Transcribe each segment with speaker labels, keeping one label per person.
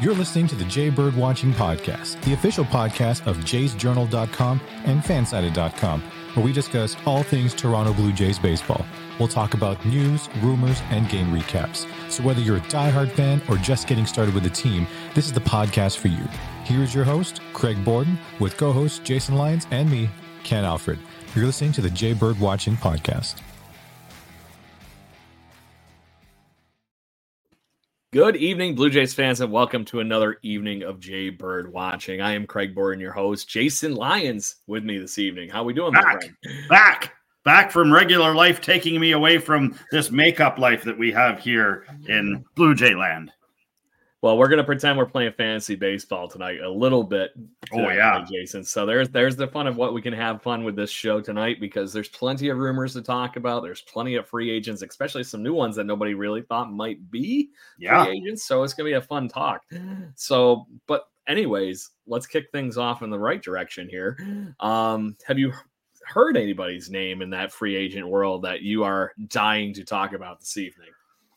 Speaker 1: You're listening to the Jay Bird Watching Podcast, the official podcast of jaysjournal.com and fansided.com, where we discuss all things Toronto Blue Jays baseball. We'll talk about news, rumors, and game recaps. So whether you're a diehard fan or just getting started with the team, this is the podcast for you. Here's your host, Craig Borden, with co-hosts Jason Lyons and me, Ken Alfred. You're listening to the Jay Bird Watching Podcast.
Speaker 2: Good evening, Blue Jays fans, and welcome to another evening of Jay Bird Watching. I am Craig Borden, your host. Jason Lyons with me this evening. How we doing,
Speaker 3: back, back, back from regular life, taking me away from this makeup life that we have here in Blue Jay land.
Speaker 2: Well, we're gonna pretend we're playing fantasy baseball tonight a little bit.
Speaker 3: Tonight, oh yeah,
Speaker 2: Jason. So there's there's the fun of what we can have fun with this show tonight because there's plenty of rumors to talk about. There's plenty of free agents, especially some new ones that nobody really thought might be
Speaker 3: yeah.
Speaker 2: free agents. So it's gonna be a fun talk. So, but anyways, let's kick things off in the right direction here. Um, have you heard anybody's name in that free agent world that you are dying to talk about this evening?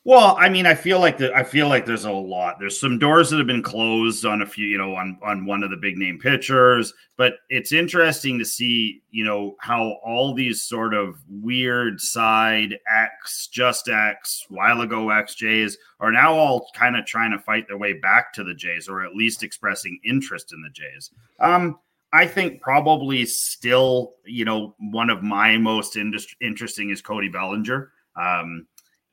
Speaker 3: Well, I mean, I feel like that. I feel like there's a lot. There's some doors that have been closed on a few, you know, on on one of the big name pitchers. But it's interesting to see, you know, how all these sort of weird side X, just X, while ago X Jays are now all kind of trying to fight their way back to the Jays, or at least expressing interest in the Jays. Um, I think probably still, you know, one of my most interesting is Cody Bellinger. Um,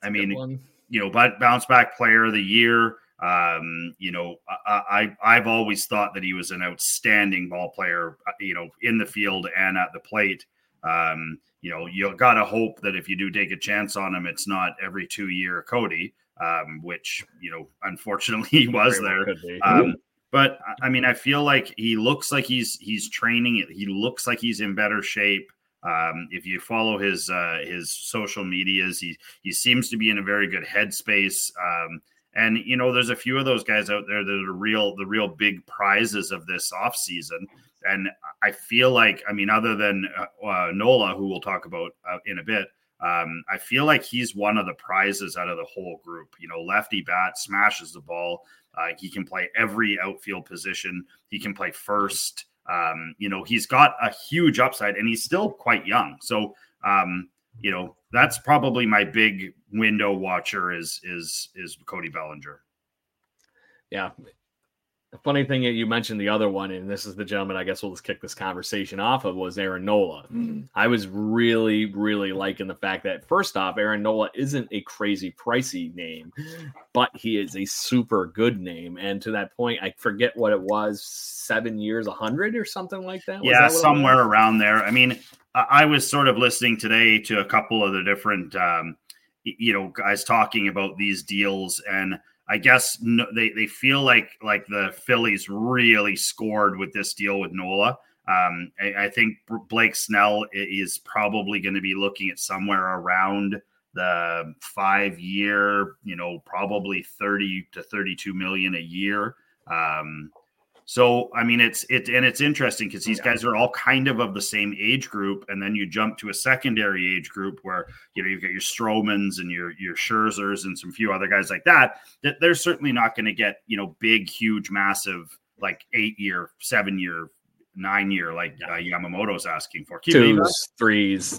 Speaker 3: I mean you know, but bounce back player of the year. Um, you know, I, I have always thought that he was an outstanding ball player. Uh, you know, in the field and at the plate. Um, you know, you got to hope that if you do take a chance on him, it's not every two year Cody, um, which you know, unfortunately, he was there. Um, but I mean, I feel like he looks like he's he's training. He looks like he's in better shape. Um, if you follow his uh, his social medias, he he seems to be in a very good headspace. Um, and you know, there's a few of those guys out there that are real the real big prizes of this off season. And I feel like, I mean, other than uh, uh, Nola, who we'll talk about uh, in a bit, um, I feel like he's one of the prizes out of the whole group. You know, lefty bat smashes the ball. Uh, he can play every outfield position. He can play first. Um, you know, he's got a huge upside and he's still quite young. So, um, you know, that's probably my big window watcher is is is Cody Bellinger.
Speaker 2: Yeah, the funny thing that you mentioned the other one, and this is the gentleman I guess we'll just kick this conversation off of, was Aaron Nola. Mm-hmm. I was really, really liking the fact that first off, Aaron Nola isn't a crazy pricey name, but he is a super good name. And to that point, I forget what it was, seven years, a hundred or something like that.
Speaker 3: Was yeah, that somewhere around there. I mean, I was sort of listening today to a couple of the different, um, you know, guys talking about these deals and I guess no, they they feel like like the Phillies really scored with this deal with Nola. Um, I, I, think Blake Snell is probably going to be looking at somewhere around the five year, you know, probably 30 to 32 million a year. Um, so I mean, it's it and it's interesting because these guys are all kind of of the same age group, and then you jump to a secondary age group where you know you've got your Stromans and your your Scherzers and some few other guys like that. That they're certainly not going to get you know big, huge, massive like eight year, seven year, nine year like uh, Yamamoto's asking for.
Speaker 2: Can Twos, threes.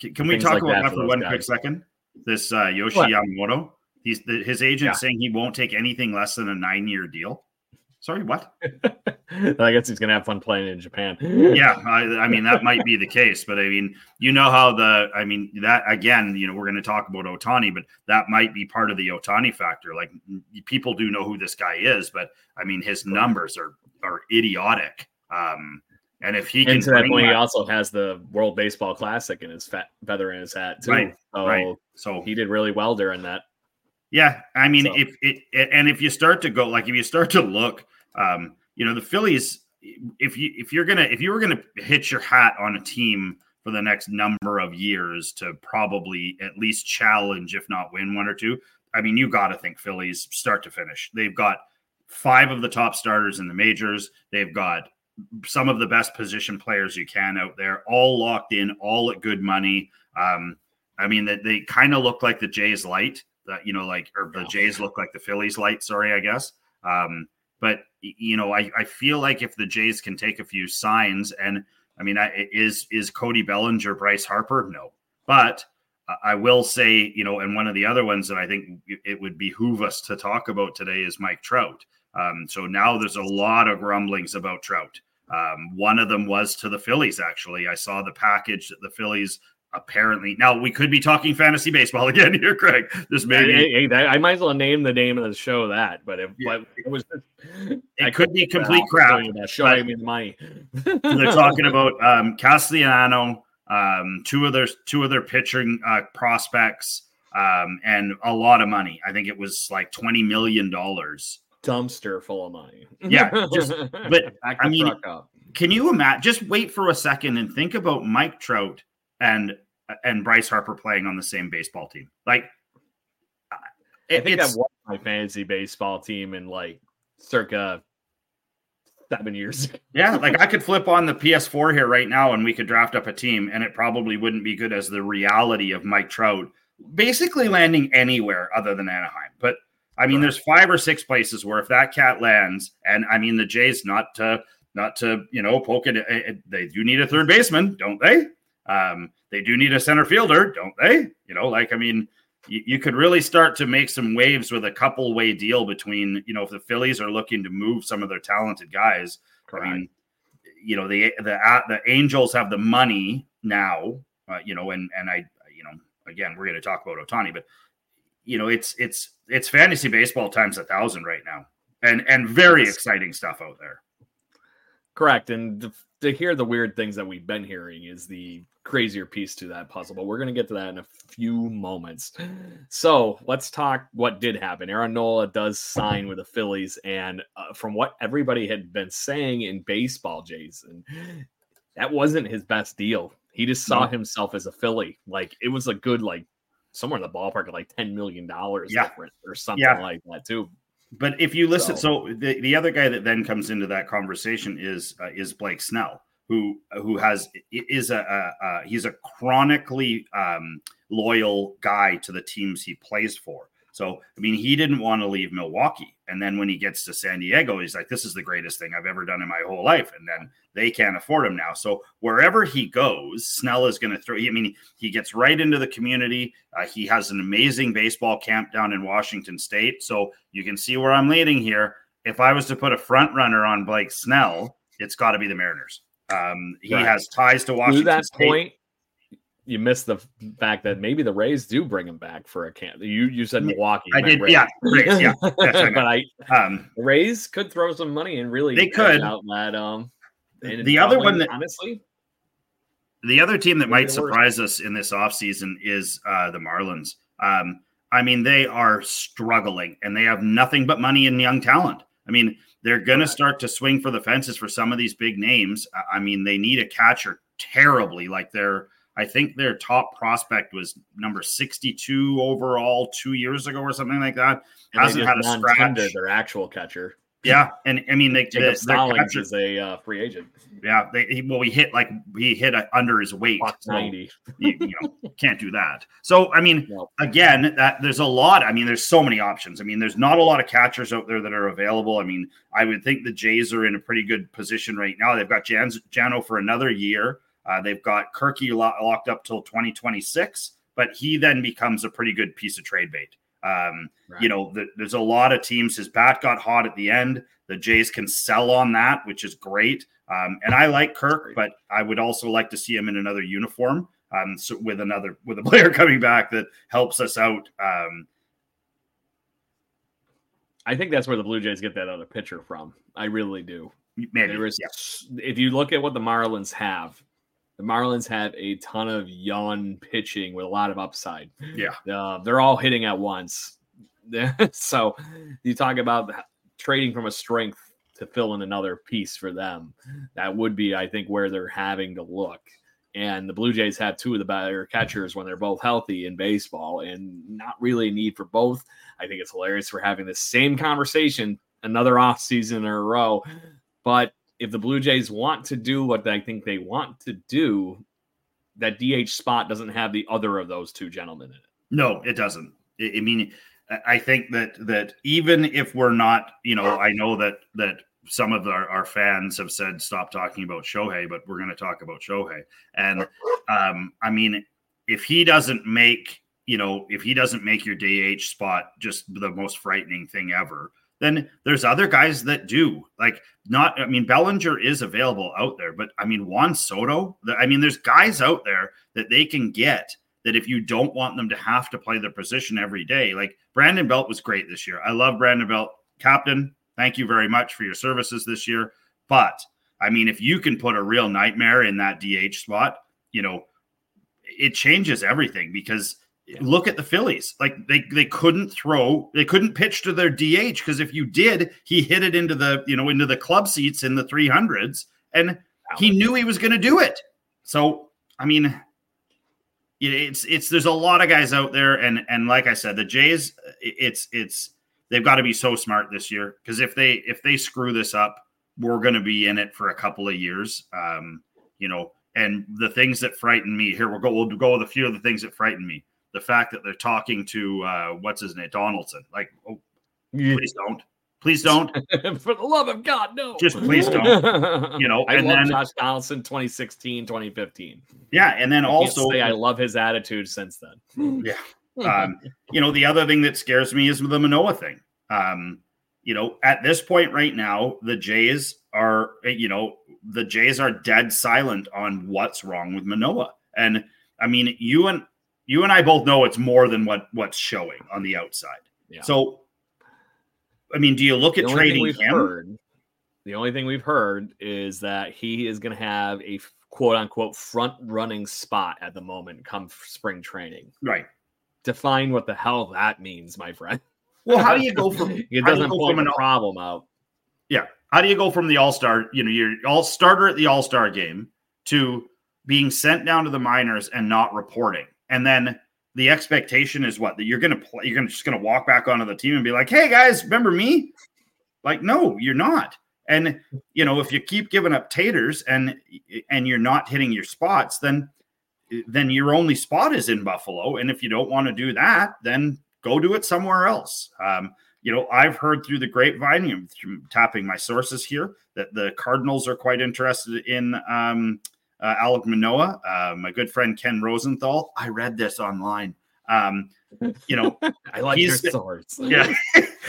Speaker 3: Can, can we talk like about that for, one guys. quick second? This uh, Yoshi what? Yamamoto. He's the, his agent yeah. saying he won't take anything less than a nine year deal. Sorry, what?
Speaker 2: I guess he's gonna have fun playing in Japan.
Speaker 3: yeah, I, I, mean that might be the case, but I mean, you know how the, I mean that again, you know, we're going to talk about Ohtani, but that might be part of the Ohtani factor. Like people do know who this guy is, but I mean his numbers are are idiotic. Um, and if he
Speaker 2: and can, to that point, that, he also has the World Baseball Classic in his fat feather in his hat too.
Speaker 3: Right,
Speaker 2: so,
Speaker 3: right.
Speaker 2: So he did really well during that.
Speaker 3: Yeah, I mean, so. if it and if you start to go like if you start to look, um, you know, the Phillies. If you if you're gonna if you were gonna hit your hat on a team for the next number of years to probably at least challenge, if not win one or two, I mean, you got to think Phillies start to finish. They've got five of the top starters in the majors. They've got some of the best position players you can out there, all locked in, all at good money. Um, I mean, that they, they kind of look like the Jays light, that you know, like or the Jays look like the Phillies light. Sorry, I guess. Um, but you know, I, I feel like if the Jays can take a few signs, and I mean, I, is is Cody Bellinger, Bryce Harper? No, but I will say, you know, and one of the other ones that I think it would behoove us to talk about today is Mike Trout. Um, so now there's a lot of grumblings about Trout. Um, one of them was to the Phillies, actually. I saw the package that the Phillies apparently now we could be talking fantasy baseball again here, Craig. This maybe
Speaker 2: hey, hey, I might as well name the name of the show that, but if yeah. it was,
Speaker 3: it I could be complete crap.
Speaker 2: Showing me the money.
Speaker 3: they're talking about um, Castellano, um, two of their two of their pitching uh, prospects, um, and a lot of money. I think it was like twenty million dollars
Speaker 2: dumpster full of money.
Speaker 3: Yeah, just but I mean, can you imagine? Just wait for a second and think about Mike Trout and and Bryce Harper playing on the same baseball team. Like,
Speaker 2: it, I think that was my fantasy baseball team in like circa seven years.
Speaker 3: yeah, like I could flip on the PS4 here right now and we could draft up a team, and it probably wouldn't be good as the reality of Mike Trout basically landing anywhere other than Anaheim. But I mean, there's five or six places where if that cat lands, and I mean, the Jays not to not to you know poke it, it they do need a third baseman, don't they? Um, they do need a center fielder, don't they? You know, like I mean, you, you could really start to make some waves with a couple way deal between you know if the Phillies are looking to move some of their talented guys. Correct. I mean, you know the the the Angels have the money now, uh, you know, and and I you know again we're going to talk about Ohtani, but you know it's it's it's fantasy baseball times a thousand right now, and and very exciting stuff out there.
Speaker 2: Correct, and to, to hear the weird things that we've been hearing is the crazier piece to that puzzle, but we're going to get to that in a few moments. So let's talk what did happen. Aaron Nola does sign with the Phillies, and uh, from what everybody had been saying in baseball, Jason, that wasn't his best deal. He just saw himself as a Philly. Like it was a good, like somewhere in the ballpark of like $10 million yeah. or something yeah. like that, too.
Speaker 3: But if you listen, so, so the, the other guy that then comes into that conversation is uh, is Blake Snell who who has is a, a, a he's a chronically um, loyal guy to the teams he plays for. So I mean, he didn't want to leave Milwaukee, and then when he gets to San Diego, he's like, "This is the greatest thing I've ever done in my whole life." And then they can't afford him now. So wherever he goes, Snell is going to throw. I mean, he gets right into the community. Uh, he has an amazing baseball camp down in Washington State. So you can see where I'm leading here. If I was to put a front runner on Blake Snell, it's got to be the Mariners. Um, he right. has ties to Washington. To that State. point,
Speaker 2: you missed the fact that maybe the Rays do bring him back for a camp. You you said Milwaukee.
Speaker 3: I did, Rays. yeah, Rays, yeah. but
Speaker 2: I um, the Rays could throw some money and really
Speaker 3: they could
Speaker 2: out that um.
Speaker 3: The other one that honestly, the other team that might surprise us in this offseason is uh, the Marlins. Um, I mean, they are struggling and they have nothing but money and young talent. I mean, they're going to start to swing for the fences for some of these big names. I mean, they need a catcher terribly. Like their, I think their top prospect was number 62 overall two years ago or something like that.
Speaker 2: And Hasn't had a scratch. Their actual catcher.
Speaker 3: Yeah, and I mean, they,
Speaker 2: Jacob Stallings is a uh, free agent.
Speaker 3: Yeah, they he, well, we hit like he hit a, under his weight.
Speaker 2: So Ninety.
Speaker 3: you, you, know, can't do that. So I mean, again, that there's a lot. I mean, there's so many options. I mean, there's not a lot of catchers out there that are available. I mean, I would think the Jays are in a pretty good position right now. They've got Jan, Jano for another year. Uh, they've got Kirky lo- locked up till 2026, but he then becomes a pretty good piece of trade bait. Um, right. You know, the, there's a lot of teams. His bat got hot at the end. The Jays can sell on that, which is great. Um, and I like Kirk, but I would also like to see him in another uniform. Um, so with another with a player coming back that helps us out. Um,
Speaker 2: I think that's where the Blue Jays get that other pitcher from. I really do.
Speaker 3: Maybe. There is, yeah.
Speaker 2: If you look at what the Marlins have, the Marlins have a ton of young pitching with a lot of upside.
Speaker 3: Yeah.
Speaker 2: Uh, they're all hitting at once. so you talk about trading from a strength to fill in another piece for them. That would be, I think, where they're having to look. And the Blue Jays have two of the better catchers when they're both healthy in baseball, and not really a need for both. I think it's hilarious for having the same conversation another off season in a row. But if the Blue Jays want to do what I think they want to do, that DH spot doesn't have the other of those two gentlemen in it.
Speaker 3: No, it doesn't. I mean, I think that that even if we're not, you know, I know that that some of our, our fans have said stop talking about Shohei, but we're going to talk about Shohei. And um, I mean, if he doesn't make, you know, if he doesn't make your DH spot just the most frightening thing ever, then there's other guys that do. Like, not, I mean, Bellinger is available out there, but I mean, Juan Soto, I mean, there's guys out there that they can get that if you don't want them to have to play their position every day, like Brandon Belt was great this year. I love Brandon Belt, captain. Thank you very much for your services this year. But I mean, if you can put a real nightmare in that DH spot, you know, it changes everything because yeah. look at the Phillies. Like they they couldn't throw, they couldn't pitch to their DH because if you did, he hit it into the, you know, into the club seats in the 300s and he knew he was going to do it. So, I mean, it's it's there's a lot of guys out there, and and like I said, the Jays, it's it's they've got to be so smart this year because if they if they screw this up, we're going to be in it for a couple of years. Um, you know, and the things that frighten me here, we'll go we'll go with a few of the things that frighten me. The fact that they're talking to uh, what's his name, Donaldson, like, oh, please don't. Please don't.
Speaker 2: For the love of God, no.
Speaker 3: Just please don't. You know,
Speaker 2: I and love then, Josh Donaldson 2016, 2015.
Speaker 3: Yeah. And then
Speaker 2: I
Speaker 3: also,
Speaker 2: I love his attitude since then.
Speaker 3: Yeah. Um, you know, the other thing that scares me is the Manoah thing. Um, you know, at this point right now, the Jays are, you know, the Jays are dead silent on what's wrong with Manoah. And I mean, you and you and I both know it's more than what what's showing on the outside. Yeah. So I mean, do you look at trading him?
Speaker 2: Heard, the only thing we've heard is that he is going to have a quote unquote front running spot at the moment come spring training.
Speaker 3: Right.
Speaker 2: Define what the hell that means, my friend.
Speaker 3: Well, how do you go from
Speaker 2: it doesn't point a problem out?
Speaker 3: Yeah. How do you go from the all star, you know, your all starter at the all star game to being sent down to the minors and not reporting? And then the expectation is what that you're to play. You're gonna, just to walk back onto the team and be like, "Hey guys, remember me?" Like, no, you're not. And you know, if you keep giving up taters and and you're not hitting your spots, then then your only spot is in Buffalo. And if you don't want to do that, then go do it somewhere else. Um, you know, I've heard through the grapevine, you tapping my sources here, that the Cardinals are quite interested in um, uh, Alek Manoah, uh, my good friend Ken Rosenthal. I read this online. Um, you know,
Speaker 2: I like your source.
Speaker 3: yeah,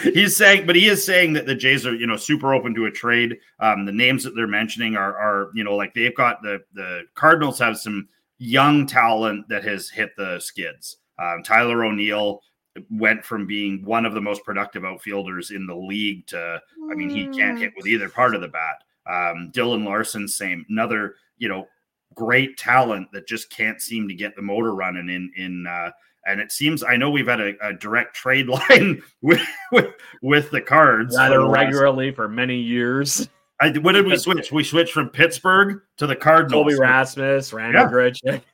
Speaker 3: he's saying, but he is saying that the Jays are, you know, super open to a trade. Um, the names that they're mentioning are, are, you know, like they've got the the Cardinals have some young talent that has hit the skids. Um, Tyler O'Neill went from being one of the most productive outfielders in the league to, I mean, he can't hit with either part of the bat. Um, Dylan Carlson, same, another, you know, great talent that just can't seem to get the motor running in in uh, and it seems I know we've had a, a direct trade line with with, with the cards
Speaker 2: rather regularly for many years.
Speaker 3: I, what did we switch? We switched from Pittsburgh to the Cardinals.
Speaker 2: Colby Rasmus, Randy yeah.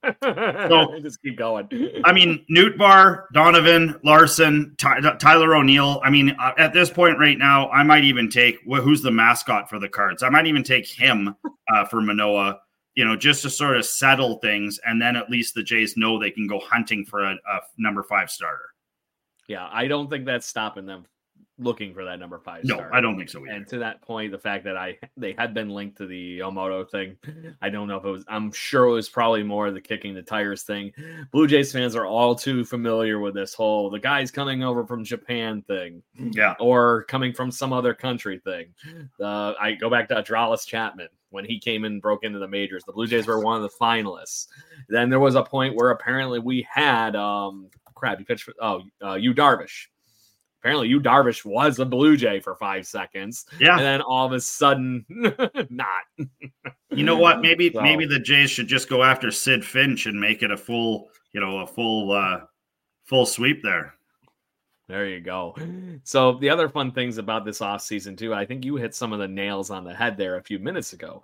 Speaker 2: so just keep going.
Speaker 3: I mean, Nootbaar, Donovan, Carlson, Ty- Tyler O'Neill. I mean, uh, at this point right now, I might even take who's the mascot for the Cards. I might even take him uh, for Manoah you know, just to sort of settle things. And then at least the Jays know they can go hunting for a, a number five starter.
Speaker 2: Yeah, I don't think that's stopping them looking for that number five.
Speaker 3: No,
Speaker 2: starter.
Speaker 3: I don't think so. Either.
Speaker 2: And to that point, the fact that I they had been linked to the Yamamoto thing, I don't know if it was. I'm sure it was probably more the kicking the tires thing. Blue Jays fans are all too familiar with this whole the guys coming over from Japan thing,
Speaker 3: yeah,
Speaker 2: or coming from some other country thing. Uh, I go back to Aroldis Chapman when he came and broke into the majors. The Blue Jays were one of the finalists. Then there was a point where apparently we had um crap. He pitched for, oh uh, Yu Darvish. Apparently, Yu Darvish was a Blue Jay for five seconds.
Speaker 3: Yeah,
Speaker 2: and then all of a sudden, not.
Speaker 3: you know what? Maybe so. maybe the Jays should just go after Sidd Finch and make it a full, you know, a full uh full sweep there.
Speaker 2: There you go. So the other fun things about this offseason too, I think you hit some of the nails on the head there a few minutes ago.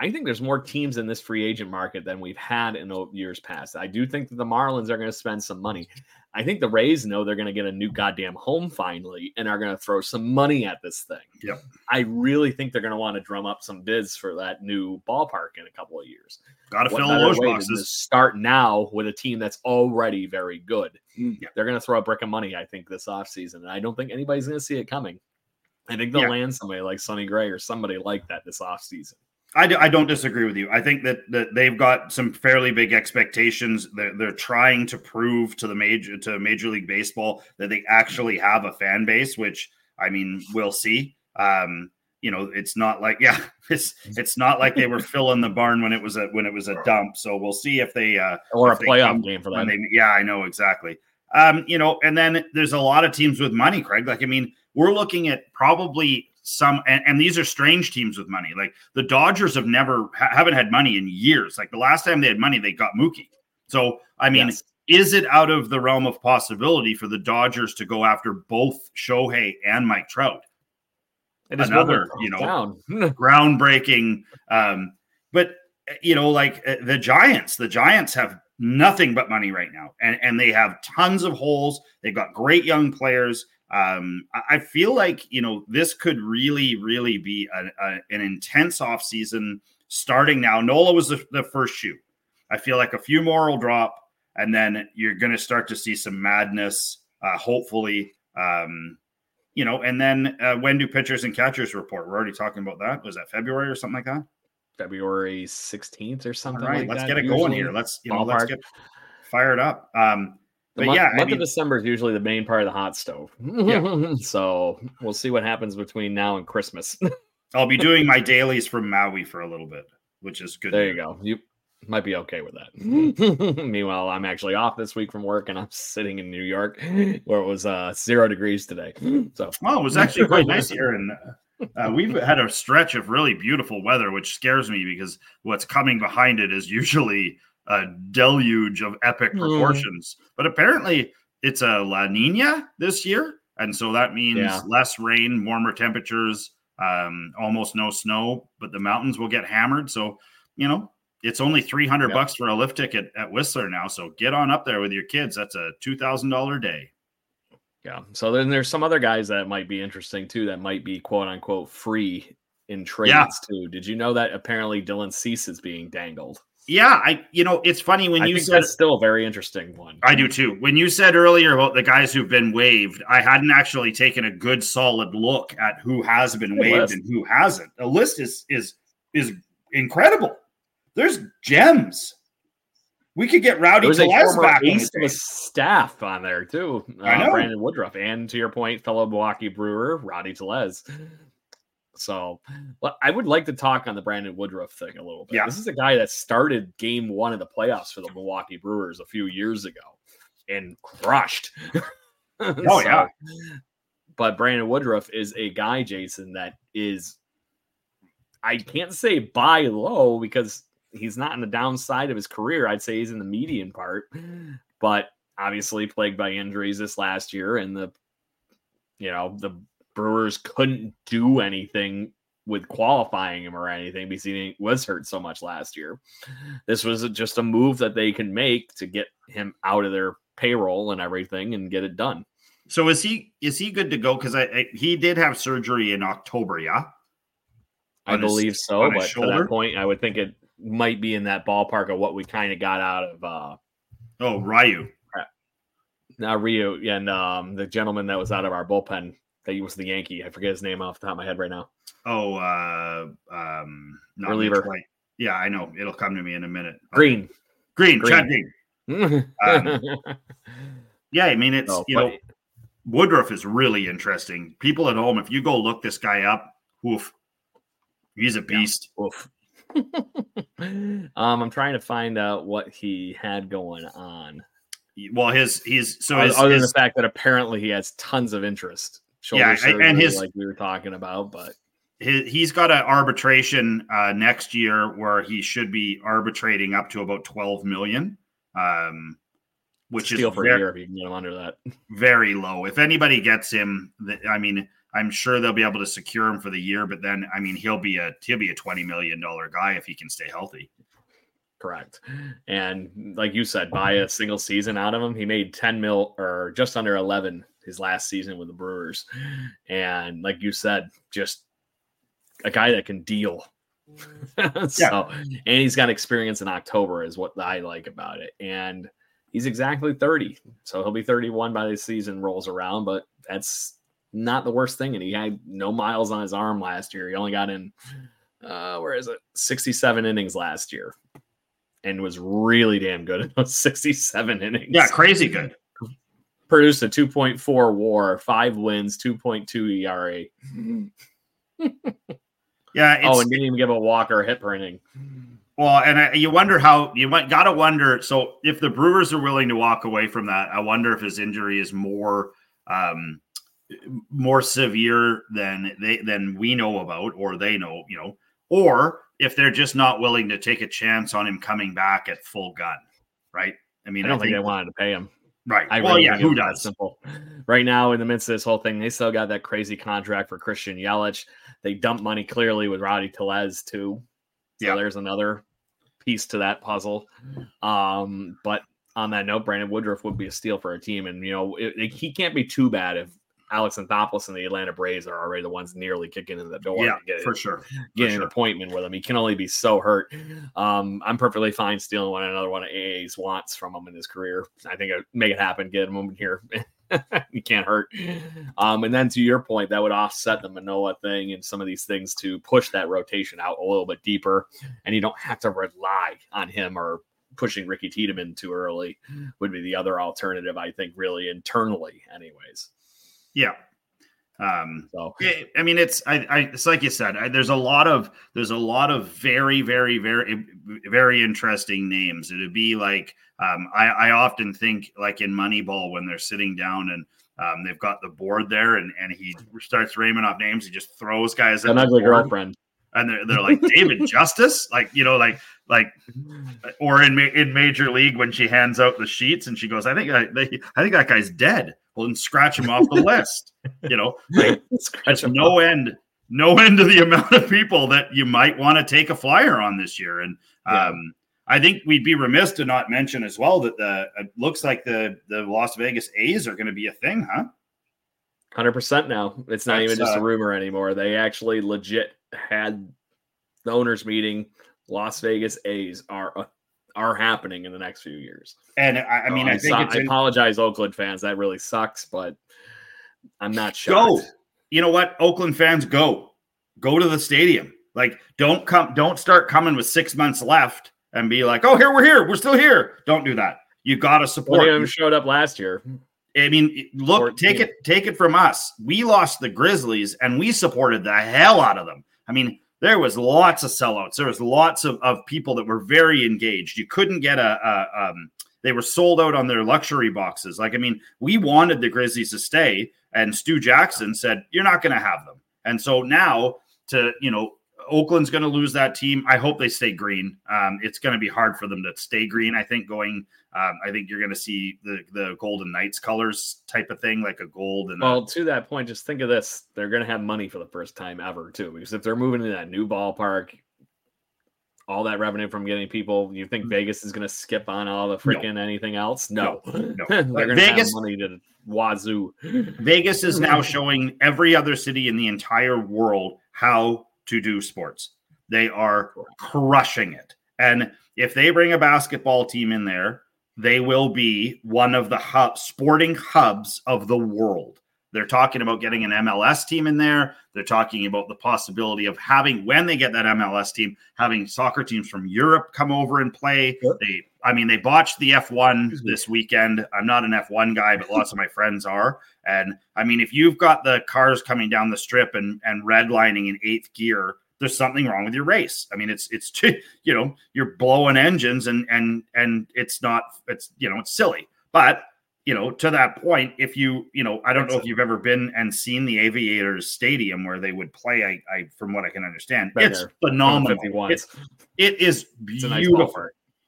Speaker 2: I think there's more teams in this free agent market than we've had in years past. I do think that the Marlins are going to spend some money. I think the Rays know they're going to get a new goddamn home finally and are going to throw some money at this thing.
Speaker 3: Yep.
Speaker 2: I really think they're going to want to drum up some bids for that new ballpark in a couple of years.
Speaker 3: Got to fill those boxes.
Speaker 2: Start now with a team that's already very good.
Speaker 3: Mm, yeah.
Speaker 2: They're going to throw a brick of money, I think, this offseason. And I don't think anybody's going to see it coming. I think they'll yeah. land somebody like Sonny Gray or somebody like that this offseason.
Speaker 3: I, do, I don't disagree with you. I think that, that they've got some fairly big expectations. They're, they're trying to prove to the major to Major League Baseball that they actually have a fan base, which I mean, we'll see. Um, you know, it's not like yeah, it's it's not like they were filling the barn when it was a when it was a dump. So we'll see if they uh,
Speaker 2: or
Speaker 3: if
Speaker 2: a playoff game for
Speaker 3: them. Yeah, I know exactly. Um, you know, and then there's a lot of teams with money, Craig. Like, I mean, we're looking at probably some and, and, these are strange teams with money. Like the dodgers have never ha- haven't had money in years. Like the last time they had money they got mookie. So i mean yes. is it out of the realm of possibility for the dodgers to go after both shohei and mike trout?
Speaker 2: It is another you know
Speaker 3: groundbreaking um but you know like uh, the giants the giants have nothing but money right now and and they have tons of holes. They've got great young players um, I feel like you know this could really, really be a, a, an intense off season starting now. Nola was the, the, first shoe. I feel like a few more will drop, and then you're going to start to see some madness. Uh, hopefully, um, you know, and then uh, when do pitchers and catchers report? We're already talking about that. Was that February or something like that?
Speaker 2: February 16th or something.
Speaker 3: All right,
Speaker 2: like
Speaker 3: let's
Speaker 2: that,
Speaker 3: get it usually. going here. Let's you know, let's get fired up. Um,
Speaker 2: the month, yeah, month I mean, of December is usually the main part of the hot stove. Yeah. so we'll see what happens between now and Christmas.
Speaker 3: I'll be doing my dailies from Maui for a little bit, which is good.
Speaker 2: There you go. You might be okay with that. Meanwhile, I'm actually off this week from work and I'm sitting in New York where it was uh, zero degrees today. So,
Speaker 3: oh, it was actually quite nice here. And uh, we've had a stretch of really beautiful weather, which scares me because what's coming behind it is usually a deluge of epic hmm. proportions. Mm. But apparently, it's a La Nina this year, and so that means yeah. less rain, warmer temperatures, um, almost no snow. But the mountains will get hammered. So you know, it's only three hundred bucks for a lift ticket at Whistler now. So get on up there with your kids. That's a two thousand dollar day.
Speaker 2: Yeah. So then there's some other guys that might be interesting too. That might be quote unquote free in trades yeah. too. Did you know that apparently Dylan Cease is being dangled?
Speaker 3: Yeah, I you know it's funny when
Speaker 2: I
Speaker 3: you
Speaker 2: said that's still a very interesting one.
Speaker 3: I do too. When you said earlier about the guys who've been waived, I hadn't actually taken a good solid look at who has been waived list. and who hasn't. The list is is is incredible. There's gems. We could get Rowdy Tellez back
Speaker 2: ace the staff on there too. Uh, I know. Brandon Woodruff and to your point, fellow Milwaukee Brewer Rowdy Tellez. So I would like to talk on the Brandon Woodruff thing a little bit. Yeah. This is a guy that started game one of the playoffs for the Milwaukee Brewers a few years ago and crushed.
Speaker 3: oh, so, yeah.
Speaker 2: But Brandon Woodruff is a guy, Jason, that is, I can't say buy low because he's not in the downside of his career. I'd say he's in the median part, but obviously plagued by injuries this last year and the, you know, the Brewers couldn't do anything with qualifying him or anything because he was hurt so much last year. This was just a move that they can make to get him out of their payroll and everything and get it done.
Speaker 3: So is he is he good to go? Because I, I, he did have surgery in October, yeah.
Speaker 2: I believe his, so, but to that point, I would think it might be in that ballpark of what we kind of got out of. uh
Speaker 3: Oh, Ryu.
Speaker 2: Now Ryu and um, the gentleman that was out of our bullpen that he was the Yankee. I forget his name off the top of my head right now.
Speaker 3: Oh, uh, um,
Speaker 2: not reliever.
Speaker 3: Yeah, I know. It'll come to me in a minute.
Speaker 2: Green,
Speaker 3: Green, Green. Chad Green. um, yeah, I mean it's you know Woodruff is really interesting. People at home, if you go look this guy up, woof, he's a beast.
Speaker 2: Yeah, woof. um, I'm trying to find out what he had going on.
Speaker 3: Well, his he's so
Speaker 2: his, other than the fact that apparently he has tons of interest
Speaker 3: yeah, and his
Speaker 2: like we were talking about, but
Speaker 3: his, he's got an arbitration uh, next year where he should be arbitrating up to about twelve million. Um, which
Speaker 2: Steal
Speaker 3: is
Speaker 2: for
Speaker 3: very,
Speaker 2: a year if you can get him under that.
Speaker 3: very low. If anybody gets him, I mean, I'm sure they'll be able to secure him for the year. But then, I mean, he'll be a he'll be a twenty million dollar guy if he can stay healthy.
Speaker 2: Correct. And like you said, buy a single season out of him. He made 10 mil or just under 11 his last season with the Brewers. And like you said, just a guy that can deal. so, and he's got experience in October, is what I like about it. And he's exactly 30. So he'll be 31 by the season rolls around, but that's not the worst thing. And he had no miles on his arm last year. He only got in, uh, where is it? 67 innings last year and was really damn good in those 67 innings.
Speaker 3: Yeah, crazy good.
Speaker 2: Produced a 2.4 war, five wins, 2.2 ERA.
Speaker 3: Yeah.
Speaker 2: oh, and didn't even give a walk or a hit per inning.
Speaker 3: Well, and I, you wonder how you might got to wonder. So, if the Brewers are willing to walk away from that, I wonder if his injury is more um, more severe than they than we know about, or they know, you know, or if they're just not willing to take a chance on him coming back at full gun, right? I mean,
Speaker 2: I don't think, they wanted to pay him.
Speaker 3: Right.
Speaker 2: I
Speaker 3: well,
Speaker 2: really
Speaker 3: yeah, who does?
Speaker 2: Simple. Right now, in the midst of this whole thing, they still got that crazy contract for Christian Yelich. They dumped money clearly with Rowdy Tellez too. So
Speaker 3: Yeah.
Speaker 2: there's another piece to that puzzle. Um, but on that note, Brandon Woodruff would be a steal for a team, and you know it, it- he can't be too bad if Alex Anthopoulos and the Atlanta Braves are already the ones nearly kicking in the door.
Speaker 3: Yeah,
Speaker 2: to get,
Speaker 3: for sure.
Speaker 2: get
Speaker 3: For
Speaker 2: an appointment with him. He can only be so hurt. Um, I'm perfectly fine stealing one another one of AA's wants from him in his career. I think I make it happen, get him in here. he can't hurt. Um, and then to your point, that would offset the Manoah thing and some of these things to push that rotation out a little bit deeper. And you don't have to rely on him or pushing Ricky Tiedemann too early would be the other alternative, I think, really internally, anyways.
Speaker 3: Yeah. Um,
Speaker 2: So
Speaker 3: Yeah, I mean, it's I, I it's like you said. I, there's a lot of there's a lot of very very very very interesting names. It'd be like um, I I often think like in Moneyball when they're sitting down and um, they've got the board there and and he starts ramming off names. He just throws guys at
Speaker 2: an
Speaker 3: the
Speaker 2: ugly
Speaker 3: board,
Speaker 2: girlfriend.
Speaker 3: And they're they're like David Justice, like you know like like or in in Major League when she hands out the sheets and she goes, I think I, they, I think that guy's dead. Well, then scratch him off the list. You know, like,
Speaker 2: him
Speaker 3: no end no end to the amount of people that you might want to take a flyer on this year and
Speaker 2: Yeah.
Speaker 3: um i think we'd be remiss to not mention as well that the it looks like the the las vegas a's are going to be a thing huh
Speaker 2: Hundred percent now. It's not
Speaker 3: That's,
Speaker 2: even just
Speaker 3: uh,
Speaker 2: a rumor anymore. They actually legit had the owners meeting. Las Vegas A's are uh, are happening in the next few years.
Speaker 3: and i, I mean
Speaker 2: So
Speaker 3: i think
Speaker 2: so- I
Speaker 3: in-
Speaker 2: apologize, Oakland fans. That really sucks, but I'm not
Speaker 3: go
Speaker 2: shocked.
Speaker 3: you know what oakland fans go go to the stadium like don't come don't start coming with six months left and be like oh here we're here we're still here don't do that you got to
Speaker 2: One
Speaker 3: support
Speaker 2: of them showed up last year.
Speaker 3: I mean, look,
Speaker 2: 14.
Speaker 3: take it, take it from us. We lost the Grizzlies, and we supported the hell out of them. I mean, there was lots of sellouts. There was lots of, of people that were very engaged. You couldn't get a, a um, they were sold out on their luxury boxes. Like, I mean, we wanted the Grizzlies to stay, and Stu Jackson said, "You're not going to have them." And so now, to you know, Oakland's going to lose that team. I hope they stay green. Um, it's going to be hard for them to stay green. I think going. Um, I think you're going to see the the Golden Knights colors type of thing, like a gold and a-
Speaker 2: Well, to that point, just think of this: they're going to have money for the first time ever, too. Because if they're moving to that new ballpark, all that revenue from getting people, you think Vegas is going to skip on all the freaking anything else? No,
Speaker 3: Mm. no.
Speaker 2: they're going to have
Speaker 3: Vegas-
Speaker 2: money to wazoo.
Speaker 3: Vegas is now showing every other city in the entire world how to do sports. They are crushing it. And if they bring a basketball team in there, they will be one of the hub, sporting hubs of the world. They're talking about getting an MLS team in there. They're talking about the possibility of having, when they get that MLS team, having soccer teams from Europe come over and play.
Speaker 2: Yep.
Speaker 3: They, I mean, they botched the F1 this weekend. I'm not an F1 guy, but lots of my friends are. And I mean, if you've got the cars coming down the strip and and redlining in eighth gear, there's something wrong with your race. I mean, it's it's you know you're blowing engines and and and it's not it's you know it's silly. But you know to that point, if you you know I don't know if you've ever been and seen the Aviators Stadium where they would play. I, I from what I can understand, it's
Speaker 2: there.
Speaker 3: phenomenal. It's it is
Speaker 2: It's nice
Speaker 3: beautiful.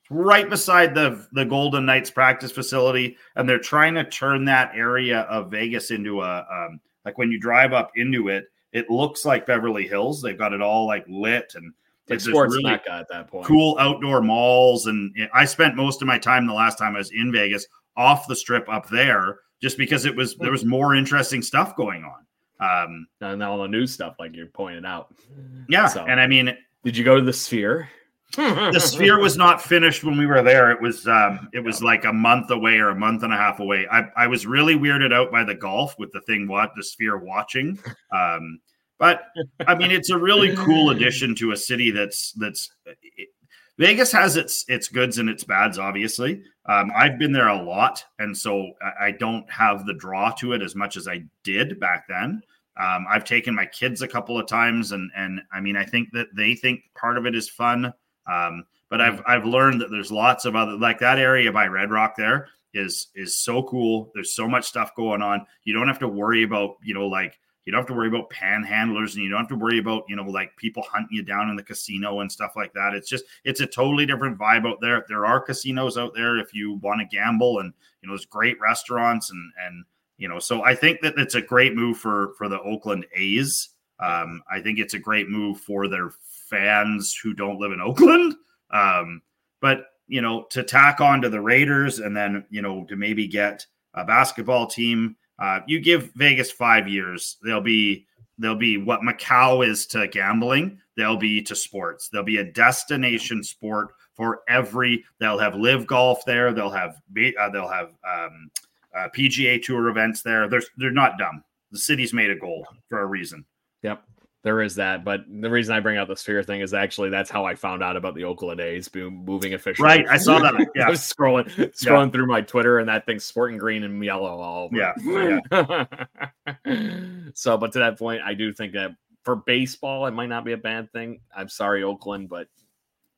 Speaker 3: right beside the the Golden Knights practice facility, and they're trying to turn that area of Vegas into a um, like when you drive up into it, it looks like Beverly Hills. They've got it all like lit and there's
Speaker 2: sports
Speaker 3: really
Speaker 2: mecca at that point.
Speaker 3: cool outdoor malls. And I spent most of my time the last time I was in Vegas off the strip up there, just because it was there was more interesting stuff going on. Um,
Speaker 2: And all the new stuff, like you pointed out.
Speaker 3: yeah,
Speaker 2: So-
Speaker 3: and I mean
Speaker 2: Did you go to the Sphere?
Speaker 3: the sphere was not finished when we were there. It was um it was like a month away or a month and a half away. I, I was really weirded out by the golf with the thing what the sphere watching. Um but I mean it's a really cool addition to a city that's that's Vegas has its its goods and its bads, obviously. Um, I've been there a lot, and so I, don't have the draw to it as much as I did back then. Um, I've taken my kids a couple of times, and and I mean, I think that they think part of it is fun. Um, but I've I've learned that there's lots of other like that area by Red Rock there is is so cool. There's so much stuff going on. You don't have to worry about you know like you don't have to worry about panhandlers and you don't have to worry about you know like people hunting you down in the casino and stuff like that. It's just it's a totally different vibe out there. There are casinos out there if you want to gamble, and you know there's great restaurants and and you know so I think that it's a great move for for the Oakland A's. Um, I think it's a great move for their fans who don't live in Oakland. Um, but you know, to tack on to the Raiders and then you know to maybe get a basketball team, uh, you give Vegas five years, they'll be they'll be what Macau is to gambling. They'll be to sports. They'll be a destination sport for every. They'll have live golf there. They'll have uh, they'll have um, uh, PGA Tour events there. They're they're not dumb. The city's made of gold for a reason.
Speaker 2: Yep. There is that, but the reason I bring out the sphere thing is actually that's how I found out about the Oakland A's boom, moving officially.
Speaker 3: Right, I saw that, yeah.
Speaker 2: I was scrolling, scrolling through my Twitter, and that thing's sporting green and yellow all over.
Speaker 3: Yeah,
Speaker 2: so, but to that point, I do think that for baseball, it might not be a bad thing. I'm sorry, Oakland, but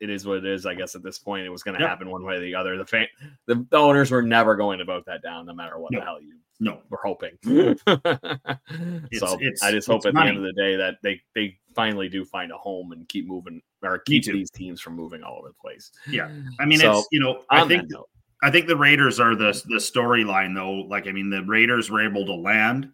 Speaker 2: it is what it is. I guess at this point, it was going to
Speaker 3: Yep.
Speaker 2: happen one way or the other. The, fan, the the owners were never going to vote that down, no matter what
Speaker 3: No.
Speaker 2: the hell you
Speaker 3: No,
Speaker 2: we're hoping. So
Speaker 3: it's-
Speaker 2: I just hope at
Speaker 3: money.
Speaker 2: the end of the day that they they finally do find a home and keep moving or keep these teams from moving all over the place.
Speaker 3: Yeah. I mean,
Speaker 2: So,
Speaker 3: it's you know, I think
Speaker 2: note,
Speaker 3: I think the Raiders are the the storyline though. Like, I mean, the Raiders were able to land,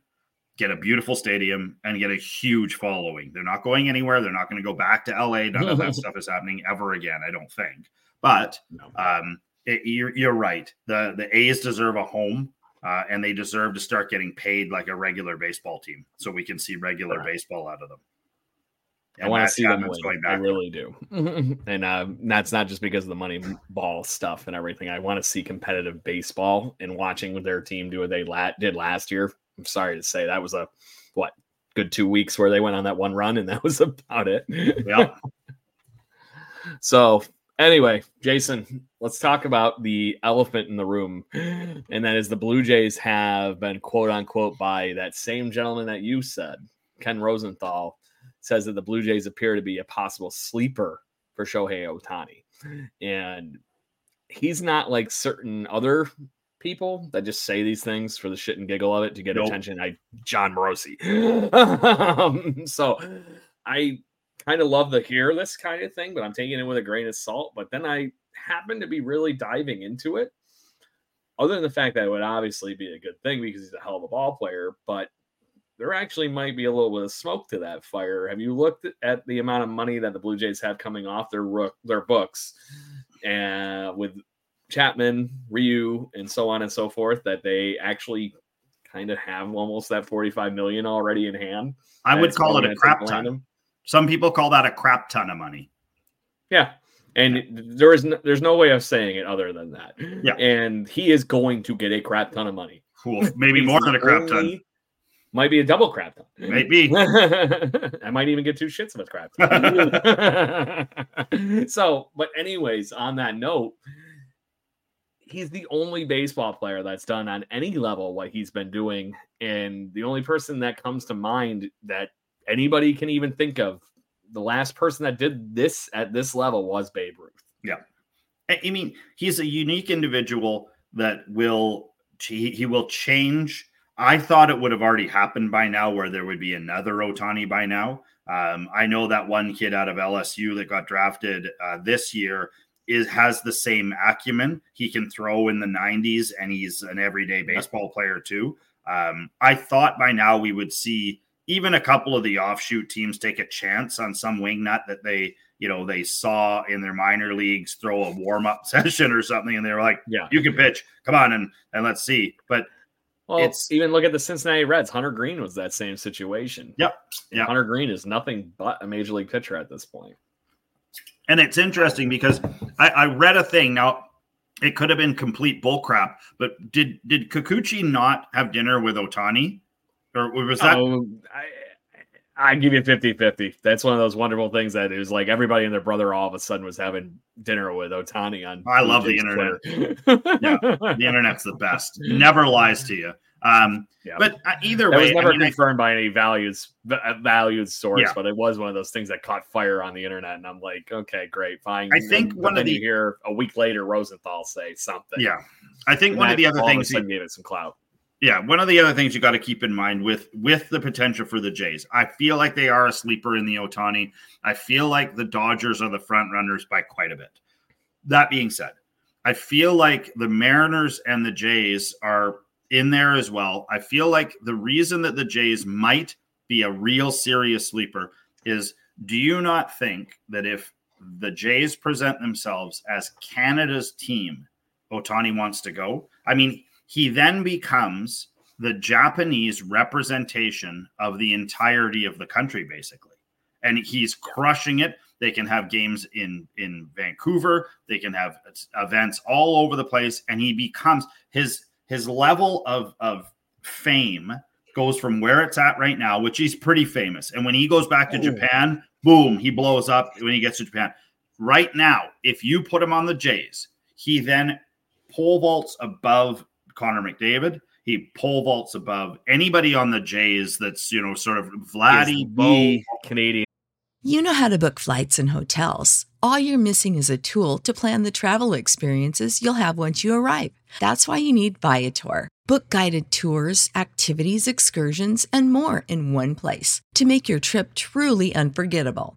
Speaker 3: get a beautiful stadium, and get a huge following. They're not going anywhere. They're not going to go back to LA. None of that stuff is happening ever again. I don't think. But
Speaker 2: no.
Speaker 3: um, it, you're you're right. The the A's deserve a home. Uh, and they deserve to start getting paid like a regular baseball team, so we can see regular
Speaker 2: Correct.
Speaker 3: baseball out of them.
Speaker 2: I want to see them win. I really do, and uh, that's not just because of the money ball stuff and everything. I want to see competitive baseball and watching their team do what they la- did last year. I'm sorry to say that was a what good two weeks where they went on that one run, and that was about it.
Speaker 3: Yeah.
Speaker 2: So anyway, Jason, let's talk about the elephant in the room, and that is the Blue Jays have been quote unquote by that same gentleman that you said, Ken Rosenthal, says that the Blue Jays appear to be a possible sleeper for Shohei Ohtani, and he's not like certain other people that just say these things for the shit and giggle of it to get
Speaker 3: Nope.
Speaker 2: attention. I Jon Morosi. um, so I kind of love the hear this kind of thing, but I'm taking it with a grain of salt. But then I happen to be really diving into it. Other than the fact that it would obviously be a good thing because he's a hell of a ball player, but there actually might be a little bit of smoke to that fire. Have you looked at the amount of money that the Blue Jays have coming off their rook, their books, and with Chapman, Ryu, and so on and so forth, that they actually kind of have almost that 45 million already in hand?
Speaker 3: I would call it a crap ton. Some people call that a crap ton of money.
Speaker 2: Yeah. And there is no, there's no way of saying it other than that.
Speaker 3: Yeah.
Speaker 2: And he is going to get a crap ton of money.
Speaker 3: Cool. Maybe more than a crap ton.
Speaker 2: only- Might be a double crap ton.
Speaker 3: Maybe.
Speaker 2: I might even get two shits of a crap ton. so, but anyways, on that note, he's the only baseball player that's done on any level what he's been doing. And the only person that comes to mind that anybody can even think of, the last person that did this at this level was Babe Ruth.
Speaker 3: Yeah. I mean, he's a unique individual that will he, he will change. I thought it would have already happened by now, where there would be another Ohtani by now. Um, I know that one kid out of LSU that got drafted uh, this year. is has the same acumen. He can throw in the 90s and he's an everyday baseball player too. Um, I thought by now we would see even a couple of the offshoot teams take a chance on some wingnut that they, you know, they saw in their minor leagues throw a warm up session or something, and they're like,
Speaker 2: Yeah.
Speaker 3: you can pitch, come on and and let's see." But
Speaker 2: Well,
Speaker 3: It's-
Speaker 2: even look at the Cincinnati Reds. Hunter Greene was that same situation.
Speaker 3: Yep. Yeah.
Speaker 2: Hunter Greene is nothing but a major league pitcher at this point.
Speaker 3: And it's interesting because I, I read a thing now. It could have been complete bullcrap, but did did Kikuchi not have dinner with Ohtani, or was that?
Speaker 2: oh, I, I give you 50 50. That's one of those wonderful things that it was like everybody and their brother all of a sudden was having dinner with Ohtani on.
Speaker 3: I love the internet. Yeah, the internet's the best. Never lies to you. Um,
Speaker 2: Yeah.
Speaker 3: but uh, either
Speaker 2: That
Speaker 3: way,
Speaker 2: was never
Speaker 3: I mean, I-
Speaker 2: confirmed by any values valued source,
Speaker 3: Yeah.
Speaker 2: but it was one of those things that caught fire on the internet, and I'm like, okay, great, fine.
Speaker 3: I think
Speaker 2: And-
Speaker 3: one of the-
Speaker 2: you hear a week later Rosenthal say something.
Speaker 3: yeah, I think
Speaker 2: And
Speaker 3: one of the other
Speaker 2: all
Speaker 3: things.
Speaker 2: of a sudden gave it some clout.
Speaker 3: Yeah, one of the other things you got to keep in mind with with the potential for the Jays, I feel like they are a sleeper in the Ohtani. I feel like the Dodgers are the front runners by quite a bit. That being said, I feel like the Mariners and the Jays are in there as well. I feel like the reason that the Jays might be a real serious sleeper is do you not think that if the Jays present themselves as Canada's team, Otani wants to go? I mean, he then becomes the Japanese representation of the entirety of the country, basically. And he's crushing it. They can have games in in Vancouver. They can have events all over the place, and he becomes his his level of of fame goes from where it's at right now, which he's pretty famous. And when he goes back to
Speaker 2: Oh.
Speaker 3: Japan, boom, he blows up when he gets to Japan. Right now, if you put him on the Jays, he then pole vaults above Connor McDavid. He pole vaults above anybody on the Jays that's, you know, sort of Vladdy,
Speaker 2: Is
Speaker 3: Bo.
Speaker 2: Canadian
Speaker 4: You know how to book flights and hotels. All you're missing is a tool to plan the travel experiences you'll have once you arrive. That's why you need Viator. Book guided tours, activities, excursions, and more in one place to make your trip truly unforgettable.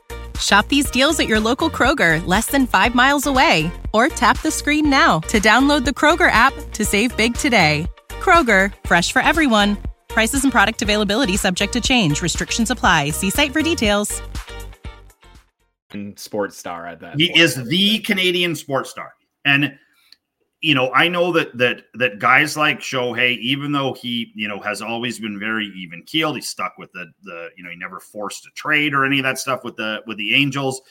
Speaker 5: Shop these deals at your local Kroger, less than five miles away. Or tap the screen now to download the Kroger app to save big today. Kroger, fresh for everyone. Prices and product availability subject to change. Restrictions apply. See site for details.
Speaker 2: sports star at that.
Speaker 3: He
Speaker 2: point.
Speaker 3: is the Canadian sports star. And you know, I know that that that guys like Shohei, even though he, you know, has always been very even keeled, he's stuck with the the, you know, he never forced a trade or any of that stuff with the with the Angels.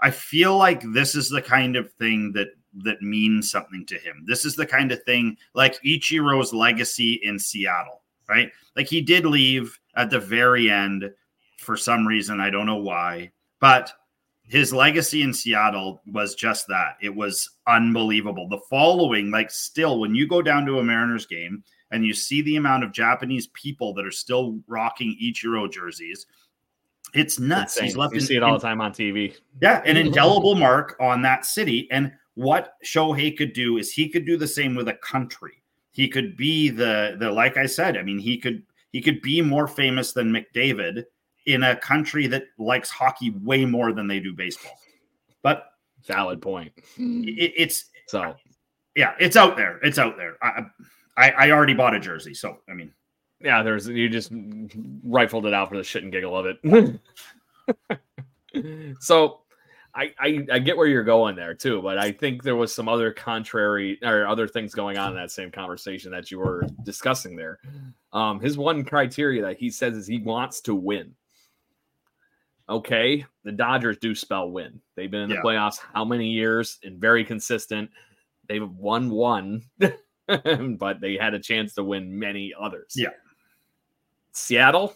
Speaker 3: I feel like this is the kind of thing that that means something to him. This is the kind of thing like Ichiro's legacy in Seattle, right? Like he did leave at the very end for some reason, I don't know why, but his legacy in Seattle was just that. It was unbelievable. The following, like, still, when you go down to a Mariners game and you see the amount of Japanese people that are still rocking Ichiro jerseys, it's nuts.
Speaker 2: Insane.
Speaker 3: He's left
Speaker 2: You
Speaker 3: in-
Speaker 2: see it all
Speaker 3: in-
Speaker 2: the time on TV.
Speaker 3: yeah, an indelible mark on that city. And what Shohei could do is he could do the same with a country. He could be the the like I said. I mean, he could he could be more famous than McDavid in a country that likes hockey way more than they do baseball. But
Speaker 2: Valid point.
Speaker 3: it, it's
Speaker 2: So
Speaker 3: yeah, it's out there. It's out there. I, I I already bought a jersey, so I mean,
Speaker 2: yeah, there's you just rifled it out for the shit and giggle of it. so I, I, I get where you're going there too, but I think there was some other contrary or other things going on in that same conversation that you were discussing there. Um, his one criteria that he says is he wants to win. Okay, the Dodgers do spell win. They've been in the
Speaker 3: Yeah.
Speaker 2: playoffs how many years and very consistent. They've won one, but they had a chance to win many others.
Speaker 3: Yeah.
Speaker 2: Seattle,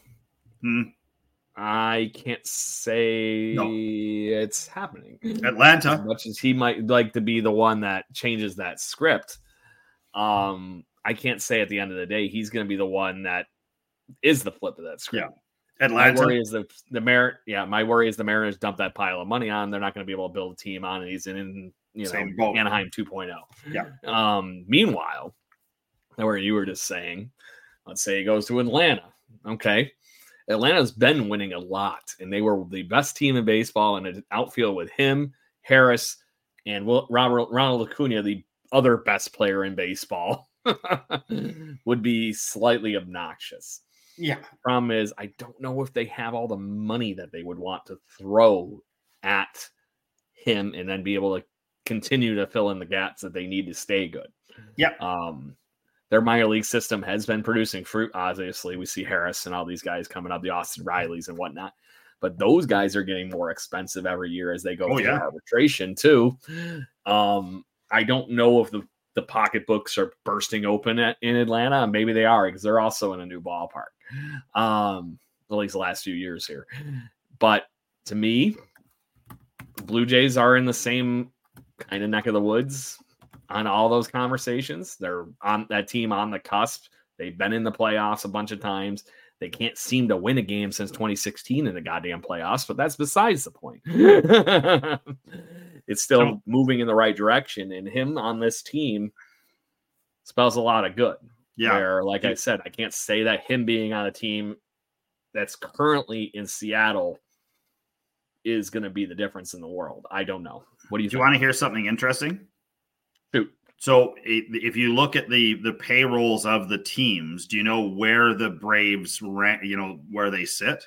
Speaker 3: Hmm.
Speaker 2: I can't say
Speaker 3: No.
Speaker 2: it's happening. As
Speaker 3: Atlanta.
Speaker 2: much as he might like to be the one that changes that script, um, I can't say at the end of the day he's going to be the one that is the flip of that script. My
Speaker 3: Atlanta.
Speaker 2: worry is the the Mar- yeah, my worry is the Mariners dump that pile of money on. They're not going to be able to build a team on, and he's in in you know. Anaheim 2.0.
Speaker 3: Yeah.
Speaker 2: Um. Meanwhile, where you were just saying, let's say he goes to Atlanta. Okay. Atlanta's been winning a lot, and they were the best team in baseball in an outfield with him, Harris, and Will, Robert, Ronald Acuna, the other best player in baseball, would be slightly obnoxious.
Speaker 3: Yeah.
Speaker 2: Problem is, I don't know if they have all the money that they would want to throw at him and then be able to continue to fill in the gaps that they need to stay good.
Speaker 3: Yep.
Speaker 2: Um, their minor league system has been producing fruit. Obviously, we see Harris and all these guys coming up, the Austin Rileys and whatnot. But those guys are getting more expensive every year as they go
Speaker 3: Oh,
Speaker 2: through
Speaker 3: yeah.
Speaker 2: arbitration too. Um, I don't know if the the pocketbooks are bursting open at, in Atlanta. Maybe they are because they're also in a new ballpark. Um, at least the last few years here. But to me, Blue Jays are in the same kind of neck of the woods on all those conversations. They're on that team on the cusp. They've been in the playoffs a bunch of times. They can't seem to win a game since 2016 in the goddamn playoffs, but that's besides the point. it's still
Speaker 3: So-
Speaker 2: moving in the right direction, and him on this team spells a lot of good.
Speaker 3: Yeah.
Speaker 2: Where, like I said, I can't say that him being on a team that's currently in Seattle is going to be the difference in the world. I don't know. What do you
Speaker 3: Do you want to hear something interesting?
Speaker 2: Shoot.
Speaker 3: So if you look at the the payrolls of the teams, do you know where the Braves rank? You know where they sit?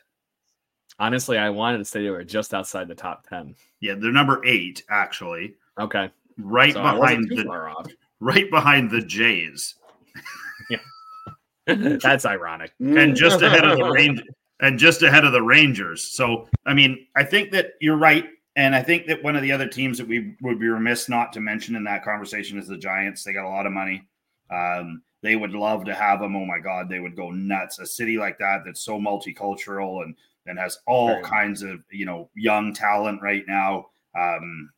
Speaker 2: Honestly, I wanted to say they were just outside the top 10.
Speaker 3: Yeah, they're number eight actually,
Speaker 2: Okay.
Speaker 3: right
Speaker 2: So
Speaker 3: behind the
Speaker 2: off.
Speaker 3: right behind the Jays, yeah,
Speaker 2: That's ironic.
Speaker 3: and just ahead of the range, and just ahead of the Rangers. So I mean, I think that you're right, and I think that one of the other teams that we would be remiss not to mention in that conversation is the Giants. They got a lot of money. Um, they would love to have them. Oh my God, they would go nuts. A city like that that's so multicultural and and has all
Speaker 2: Very
Speaker 3: kinds of you know young talent right now. Um,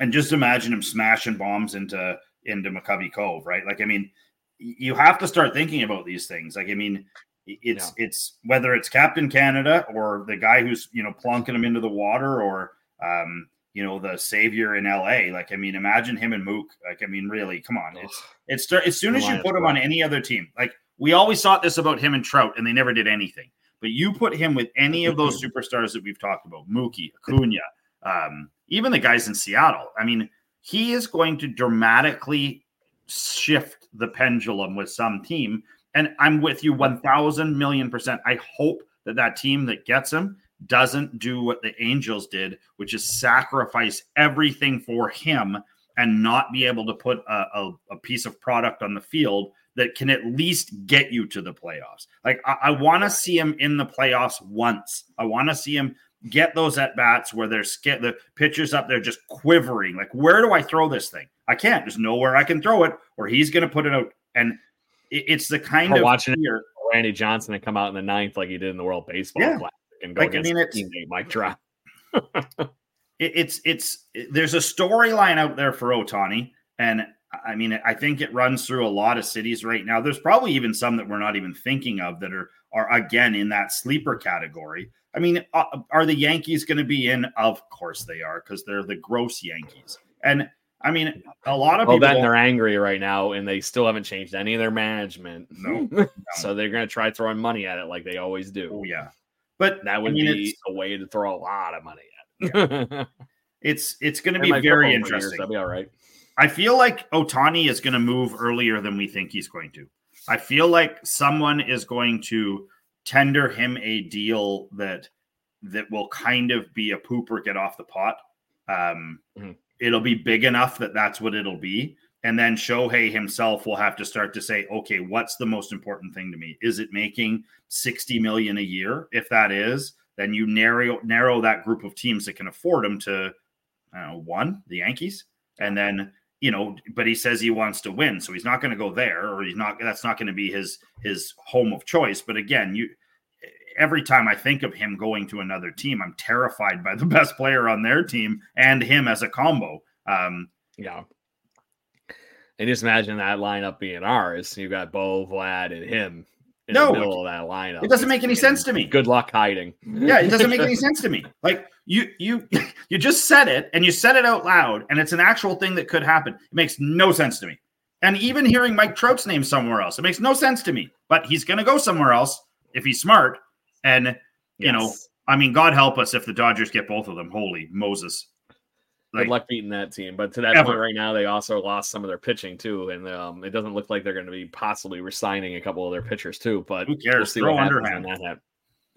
Speaker 3: and just imagine him smashing bombs into into McCovey Cove, right? Like, I mean, you have to start thinking about these things. Like, I mean, it's it's whether it's Captain Canada or the guy who's you know plunking him into the water or um, you know the savior in LA. Like, I mean, imagine him and Mook. Like, I mean, really, come on. It's it's as soon as you put him on any other team. Like we always thought this about him and Trout, and they never did anything. But you put him with any of those superstars that we've talked about, Mookie, Acuna, um, even the guys in Seattle. I mean, he is going to dramatically shift the pendulum with some team. And I'm with you 1000 million percent. I hope that that team that gets him doesn't do what the Angels did, which is sacrifice everything for him and not be able to put a, a, a piece of product on the field that can at least get you to the playoffs. Like, I, I want to see him in the playoffs once. I want to see him get those at bats where there's sca- the pitchers up there just quivering. Like, where do I throw this thing? I can't. There's nowhere I can throw it, or he's going to put it out. And it, it's the kind
Speaker 2: We're
Speaker 3: of
Speaker 2: watching. Randy Johnson to come out in the ninth like he did in the World Baseball
Speaker 3: Yeah.
Speaker 2: Classic and go
Speaker 3: Like, I mean, it's-
Speaker 2: teammate Mike Trout.
Speaker 3: it, it's it's it- there's a storyline out there for Ohtani, and I mean I think it runs through a lot of cities right now. There's probably even some that we're not even thinking of that are are again in that sleeper category. I mean, uh, are the Yankees going to be in? Of course they are, because they're the gross Yankees. And I mean, a lot of
Speaker 2: Well,
Speaker 3: people.
Speaker 2: then they're angry right now, and they still haven't changed any of their management.
Speaker 3: No,
Speaker 2: so they're going to try throwing money at it like they always do.
Speaker 3: oh yeah, but
Speaker 2: That would
Speaker 3: I mean,
Speaker 2: be a way to throw a lot of money at it.
Speaker 3: it's it's going to be very
Speaker 2: years,
Speaker 3: interesting.
Speaker 2: That'd be all right.
Speaker 3: I feel like Ohtani is going to move earlier than we think he's going to. I feel like someone is going to tender him a deal that that will kind of be a pooper get off the pot. Um,
Speaker 2: Mhm.
Speaker 3: It'll be big enough that that's what it'll be. And then Shohei himself will have to start to say, okay, what's the most important thing to me? Is it making 60 million a year? If that is, then you narrow narrow that group of teams that can afford him to I one, the Yankees. And then, you know, but he says he wants to win. So he's not going to go there, or he's not that's not going to be his his home of choice. But again, you every time I think of him going to another team, I'm terrified by the best player on their team and him as a combo. Um,
Speaker 2: Yeah. And just imagine that lineup being ours. You've got Bo, Vlad, and him in
Speaker 3: No,
Speaker 2: the middle of that lineup.
Speaker 3: it doesn't make any sense to me.
Speaker 2: Good luck hiding.
Speaker 3: yeah, it doesn't make any sense to me. Like you you you just said it and you said it out loud, and it's an actual thing that could happen. It makes no sense to me. And even hearing Mike Trout's name somewhere else, it makes no sense to me. But he's going to go somewhere else if he's smart. And you know, I mean, God help us if the Dodgers get both of them. Holy Moses!
Speaker 2: Good
Speaker 3: Like,
Speaker 2: luck beating that team. But to that
Speaker 3: Ever.
Speaker 2: point right now, they also lost some of their pitching too. And um, it doesn't look like they're going to be possibly resigning a couple of their pitchers too. But
Speaker 3: Who cares?
Speaker 2: We'll see
Speaker 3: Throw underhand.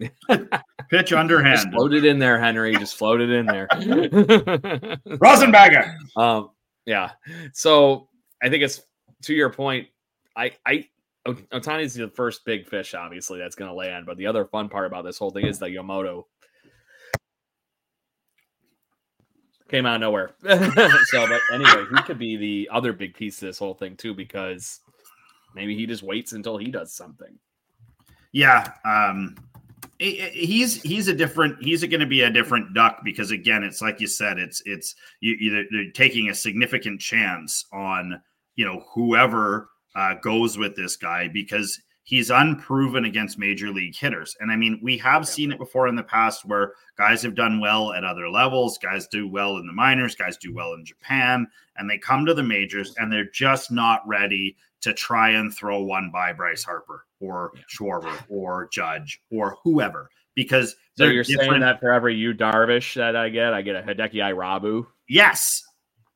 Speaker 3: pitch underhand.
Speaker 2: float it in there, Henry. Just floated in there.
Speaker 3: Rosenberger.
Speaker 2: Um, yeah. So I think it's to your point. I, I, Ohtani's the first big fish, obviously, that's going to land. But the other fun part about this whole thing is that Yomoto came out of nowhere. so, but anyway, he could be the other big piece of this whole thing too, because maybe he just waits until he does something.
Speaker 3: Yeah, um, he's he's a different. He's going to be a different duck because again, it's like you said, it's it's you, you they're taking a significant chance on you know whoever uh, goes with this guy because he's unproven against major league hitters. And I mean, we have seen it before in the past where guys have done well at other levels, guys do well in the minors, guys do well in Japan, and they come to the majors and they're just not ready to try and throw one by Bryce Harper or Schwarber or Judge or whoever because
Speaker 2: So you're saying that for every Yu Darvish that I get, I get a Hideki Irabu.
Speaker 3: yes,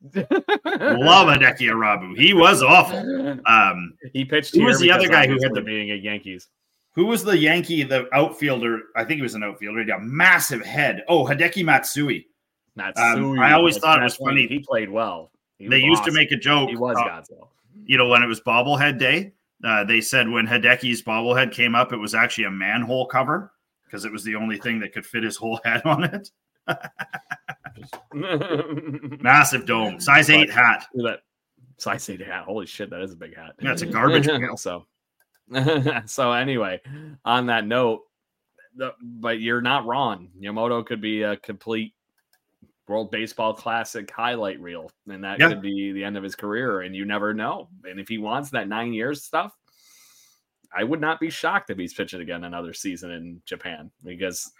Speaker 3: love Hideki Irabu. He was awful. Um,
Speaker 2: He pitched.
Speaker 3: Who was the other guy who had the-
Speaker 2: being at Yankees?
Speaker 3: Who was the Yankee, the outfielder? I think he was an outfielder. He got a massive head. Oh, Hideki Matsui.
Speaker 2: Not
Speaker 3: Um, I always thought it was funny.
Speaker 2: He played well. He
Speaker 3: They used to make a joke.
Speaker 2: He was
Speaker 3: uh,
Speaker 2: Godzilla.
Speaker 3: you know, when it was bobblehead day, uh, they said when Hideki's bobblehead came up, it was actually a manhole cover because it was the only thing that could fit his whole head on it. Massive dome, size eight hat.
Speaker 2: that size eight hat. Holy shit, that is a big hat.
Speaker 3: Yeah, it's a garbage pail.
Speaker 2: so, so anyway, on that note, the, but you're not wrong. Yamoto could be a complete World Baseball Classic highlight reel, and that
Speaker 3: Yeah.
Speaker 2: could be the end of his career. And you never know. And if he wants that nine years stuff, I would not be shocked if he's pitching again another season in Japan because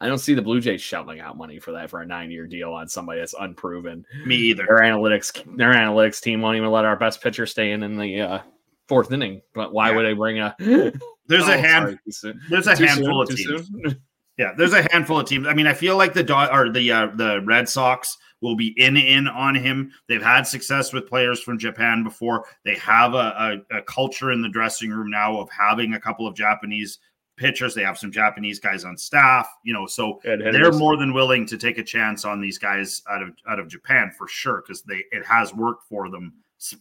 Speaker 2: I don't see the Blue Jays shelling out money for that for a nine year deal on somebody that's unproven
Speaker 3: Me either.
Speaker 2: their analytics their analytics team won't even let our best pitcher stay in in the uh, fourth inning. But why
Speaker 3: Yeah.
Speaker 2: would they bring a?
Speaker 3: There's
Speaker 2: Oh,
Speaker 3: a hand.
Speaker 2: sorry.
Speaker 3: There's a
Speaker 2: Too
Speaker 3: handful
Speaker 2: soon?
Speaker 3: of teams.
Speaker 2: soon?
Speaker 3: Yeah, there's a handful of teams. I mean, I feel like the Do- or the uh, the Red Sox will be in in on him. They've had success with players from Japan before. They have a, a, a culture in the dressing room now of having a couple of Japanese pitchers. They have some Japanese guys on staff. You know, so they're more than willing to take a chance on these guys out of out of Japan for sure because they it has worked for them.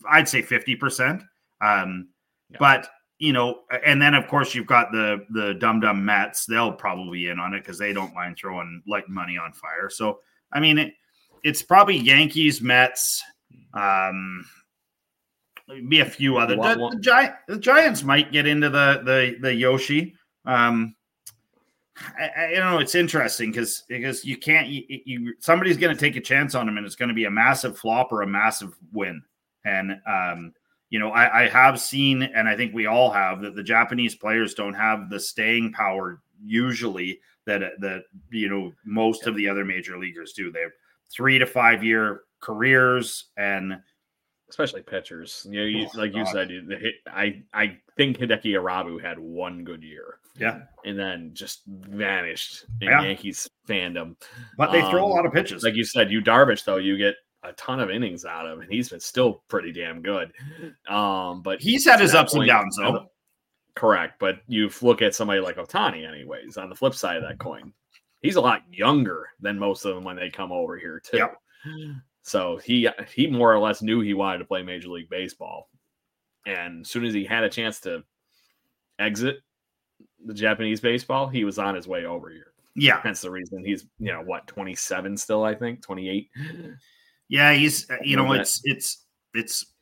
Speaker 3: I'd say fifty percent. Um,
Speaker 2: Yeah.
Speaker 3: But you know, and then of course you've got the the dum dum Mets. They'll probably be in on it because they don't mind throwing light money on fire. So I mean, it, it's probably Yankees, Mets. Um, be a few other. The, the, Gi- the Giants might get into the the the Yoshi. Um, I, I you know it's interesting because because you can't you, you somebody's going to take a chance on him and it's going to be a massive flop or a massive win and um you know I, I have seen and I think we all have that the Japanese players don't have the staying power usually that that you know most of the other major leaguers do. They have three to five year careers and
Speaker 2: especially pitchers. You know, you,
Speaker 3: Oh,
Speaker 2: like you said, you- the hit, I I think Hideki Irabu had one good year
Speaker 3: yeah,
Speaker 2: and then just vanished in
Speaker 3: Yeah.
Speaker 2: Yankees fandom.
Speaker 3: but they throw a
Speaker 2: Um,
Speaker 3: lot of pitches.
Speaker 2: Like you said, Yu Darvish though, you get a ton of innings out of, him, and he's been still pretty damn good. Um, but
Speaker 3: He's had his ups and downs though.
Speaker 2: Correct, but you look at somebody like Ohtani, anyways. On the flip side of that coin, he's a lot younger than most of them when they come over here too.
Speaker 3: Yep.
Speaker 2: So he he more or less knew he wanted to play Major League Baseball, and as soon as he had a chance to exit the Japanese baseball, he was on his way over here.
Speaker 3: Yeah,
Speaker 2: Hence the reason he's you know what twenty seven still I think twenty eight.
Speaker 3: yeah. He's uh, you know it's it's it's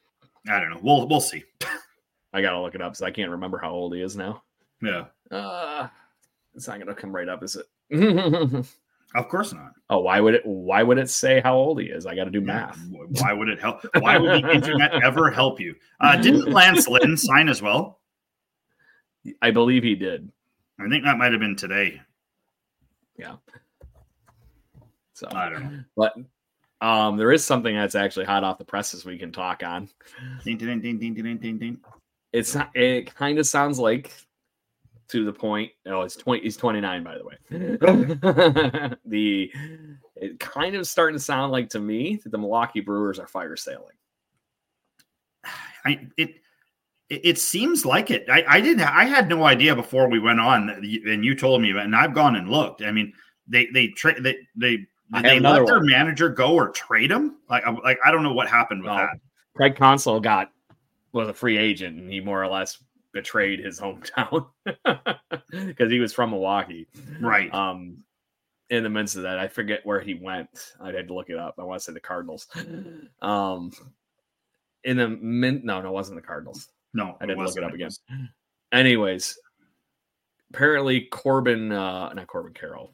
Speaker 3: I don't know. We'll we'll see.
Speaker 2: I gotta look it up because I can't remember how old he is now.
Speaker 3: Yeah,
Speaker 2: Uh, it's not gonna come right up, is it?
Speaker 3: of course not.
Speaker 2: oh, why would it? Why would it say how old he is? I got to do math.
Speaker 3: Why would it help? Why would the internet ever help you? Uh, didn't Lance Lynn sign as well?
Speaker 2: I believe he did.
Speaker 3: I think that might have been today.
Speaker 2: Yeah. So
Speaker 3: I don't know.
Speaker 2: but um, there is something that's actually hot off the presses we can talk on.
Speaker 3: Ding, ding, ding, ding, ding, ding, ding.
Speaker 2: It's not. It kind of sounds like to the point. Oh, it's twenty. He's twenty nine, by the way. the it kind of starting to sound like to me that the Milwaukee Brewers are fire sailing.
Speaker 3: I it it, it seems like it. I, I didn't. I had no idea before we went on, that and you told me, and I've gone and looked. I mean, they they tra- they they
Speaker 2: I have
Speaker 3: did they
Speaker 2: another
Speaker 3: let their
Speaker 2: one.
Speaker 3: manager go or trade him? Like I- like I don't know what happened with
Speaker 2: No.
Speaker 3: that.
Speaker 2: Craig Counsell got was a free agent, and he more or less betrayed his hometown because he was from Milwaukee.
Speaker 3: Right.
Speaker 2: Um, in the midst of that, I forget where he went. I had to look it up. I want to say the Cardinals. Um, in the min, no, no, it wasn't the Cardinals.
Speaker 3: no,
Speaker 2: I didn't look it up again. Anyways, apparently Corbin, uh, not Corbin Carroll,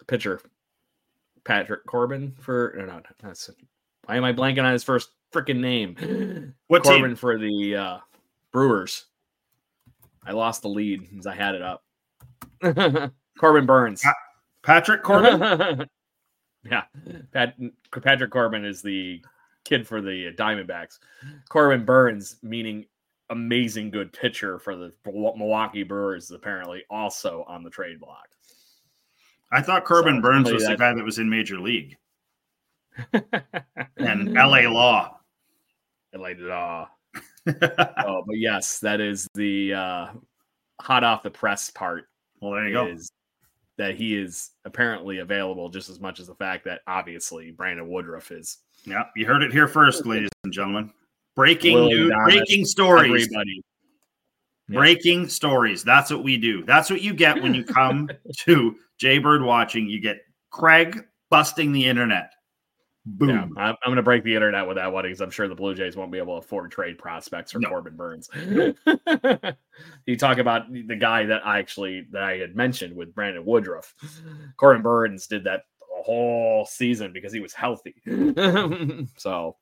Speaker 2: the pitcher, Patrick Corbin for no, no, that's why am I blanking on his first freaking name?
Speaker 3: What team?
Speaker 2: Corbin for the uh, Brewers. I lost the lead as I had it up. Corbin
Speaker 3: Burnes. Patrick Corbin.
Speaker 2: yeah, Pat, Patrick Corbin is the kid for the Diamondbacks. Corbin Burnes, meaning amazing good pitcher for the Milwaukee Brewers, is apparently also on the trade block.
Speaker 3: I thought Corbin
Speaker 2: So,
Speaker 3: Burns
Speaker 2: somebody
Speaker 3: was the guy that was in Major League and L.A. Law.
Speaker 2: LA law. oh, but yes, that is the uh, hot off the press part.
Speaker 3: well, there you go.
Speaker 2: Is that he is apparently available just as much as the fact that obviously Brandon Woodruff is.
Speaker 3: Yeah, you heard it here first, ladies and gentlemen. Breaking
Speaker 2: Willie
Speaker 3: news, breaking stories.
Speaker 2: Everybody. Yeah.
Speaker 3: Breaking stories. That's what we do. That's what you get when you come to Jaybird watching. You get Craig busting the internet. Boom.
Speaker 2: Yeah, I'm, I'm going to break the internet with that one because I'm sure the Blue Jays won't be able to afford trade prospects for
Speaker 3: No.
Speaker 2: Corbin Burnes. you talk about the guy that I actually that I had mentioned with Brandon Woodruff. Corbin Burnes did that whole season because he was healthy. so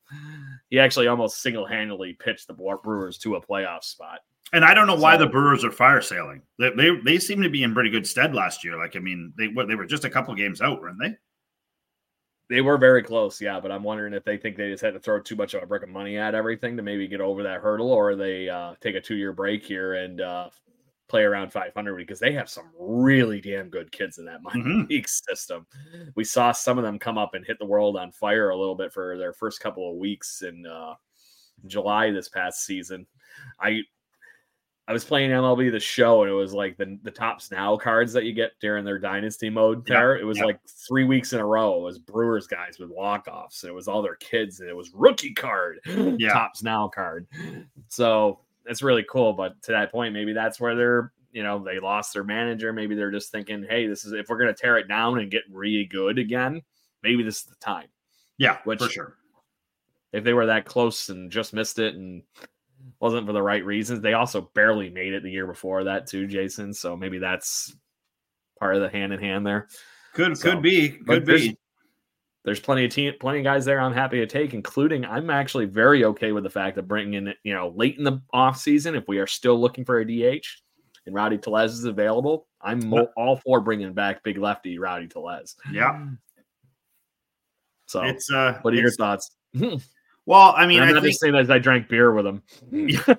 Speaker 2: he actually almost single handedly pitched the Brewers to a playoff spot.
Speaker 3: And I don't know why
Speaker 2: So-
Speaker 3: the Brewers are fire sailing. They, they they seem to be in pretty good stead last year. Like I mean, they what they were just a couple games out, weren't they?
Speaker 2: They were very close, yeah, but I'm wondering if they think they just had to throw too much of a brick of money at everything to maybe get over that hurdle, or they uh, take a two year break here and uh, play around 500 because they have some really damn good kids in that minor
Speaker 3: Mhm.
Speaker 2: league system. We saw some of them come up and hit the world on fire a little bit for their first couple of weeks in uh, July this past season. I I was playing MLB the show and it was like the the Topps now cards that you get during their dynasty mode there. It was like three weeks in a row. It was Brewers guys with walk offs. And it was all their kids and it was rookie card,
Speaker 3: Yeah.
Speaker 2: Topps now card. So it's really cool. But to that point, maybe that's where they're you know they lost their manager. Maybe they're just thinking, hey, this is if we're gonna tear it down and get really good again, maybe this is the time
Speaker 3: Yeah,
Speaker 2: Which-
Speaker 3: for sure.
Speaker 2: if they were that close and just missed it and wasn't for the right reasons. They also barely made it the year before that too, Jason. So maybe that's part of the hand in hand there.
Speaker 3: Could
Speaker 2: So,
Speaker 3: could be. Could
Speaker 2: there's,
Speaker 3: be.
Speaker 2: there's plenty of team, plenty of guys there. I'm happy to take, including I'm actually very okay with the fact that bringing in, you know, late in the off season if we are still looking for a DH and Rowdy Tellez is available. I'm all for bringing back big lefty Rowdy Tellez.
Speaker 3: Yeah.
Speaker 2: So,
Speaker 3: It's uh
Speaker 2: what are your thoughts?
Speaker 3: well, I mean,
Speaker 2: I'm
Speaker 3: I
Speaker 2: not
Speaker 3: think
Speaker 2: just saying that as I drank beer with him.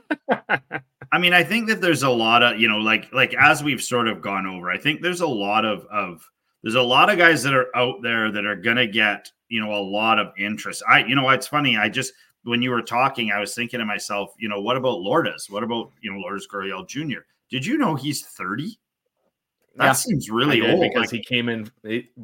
Speaker 3: I mean, I think that there's a lot of, you know, like like as we've sort of gone over, I think there's a lot of of there's a lot of guys that are out there that are gonna get, you know, a lot of interest. I, you know, it's funny. I just when you were talking, I was thinking to myself, you know, what about Lourdes? What about you know Lourdes Gurriel Jr.? Did you know he's 30? That
Speaker 2: Yeah,
Speaker 3: seems really old.
Speaker 2: because
Speaker 3: Like,
Speaker 2: he came in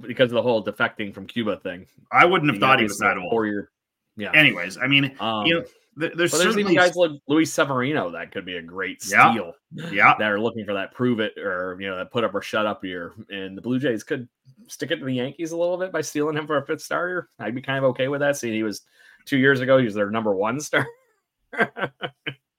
Speaker 2: because of the whole defecting from Cuba thing.
Speaker 3: I wouldn't have thought he was that old.
Speaker 2: Four-year. Yeah.
Speaker 3: Anyways, I mean,
Speaker 2: Um,
Speaker 3: you know, th- there's
Speaker 2: but there's
Speaker 3: certainly
Speaker 2: even guys like Luis Severino that could be a great
Speaker 3: Yeah.
Speaker 2: steal.
Speaker 3: yeah,
Speaker 2: that are looking for that prove it or you know that put up or shut up year. And the Blue Jays could stick it to the Yankees a little bit by stealing him for a fifth starter. I'd be kind of okay with that. Seeing he was two years ago, he was their number one star.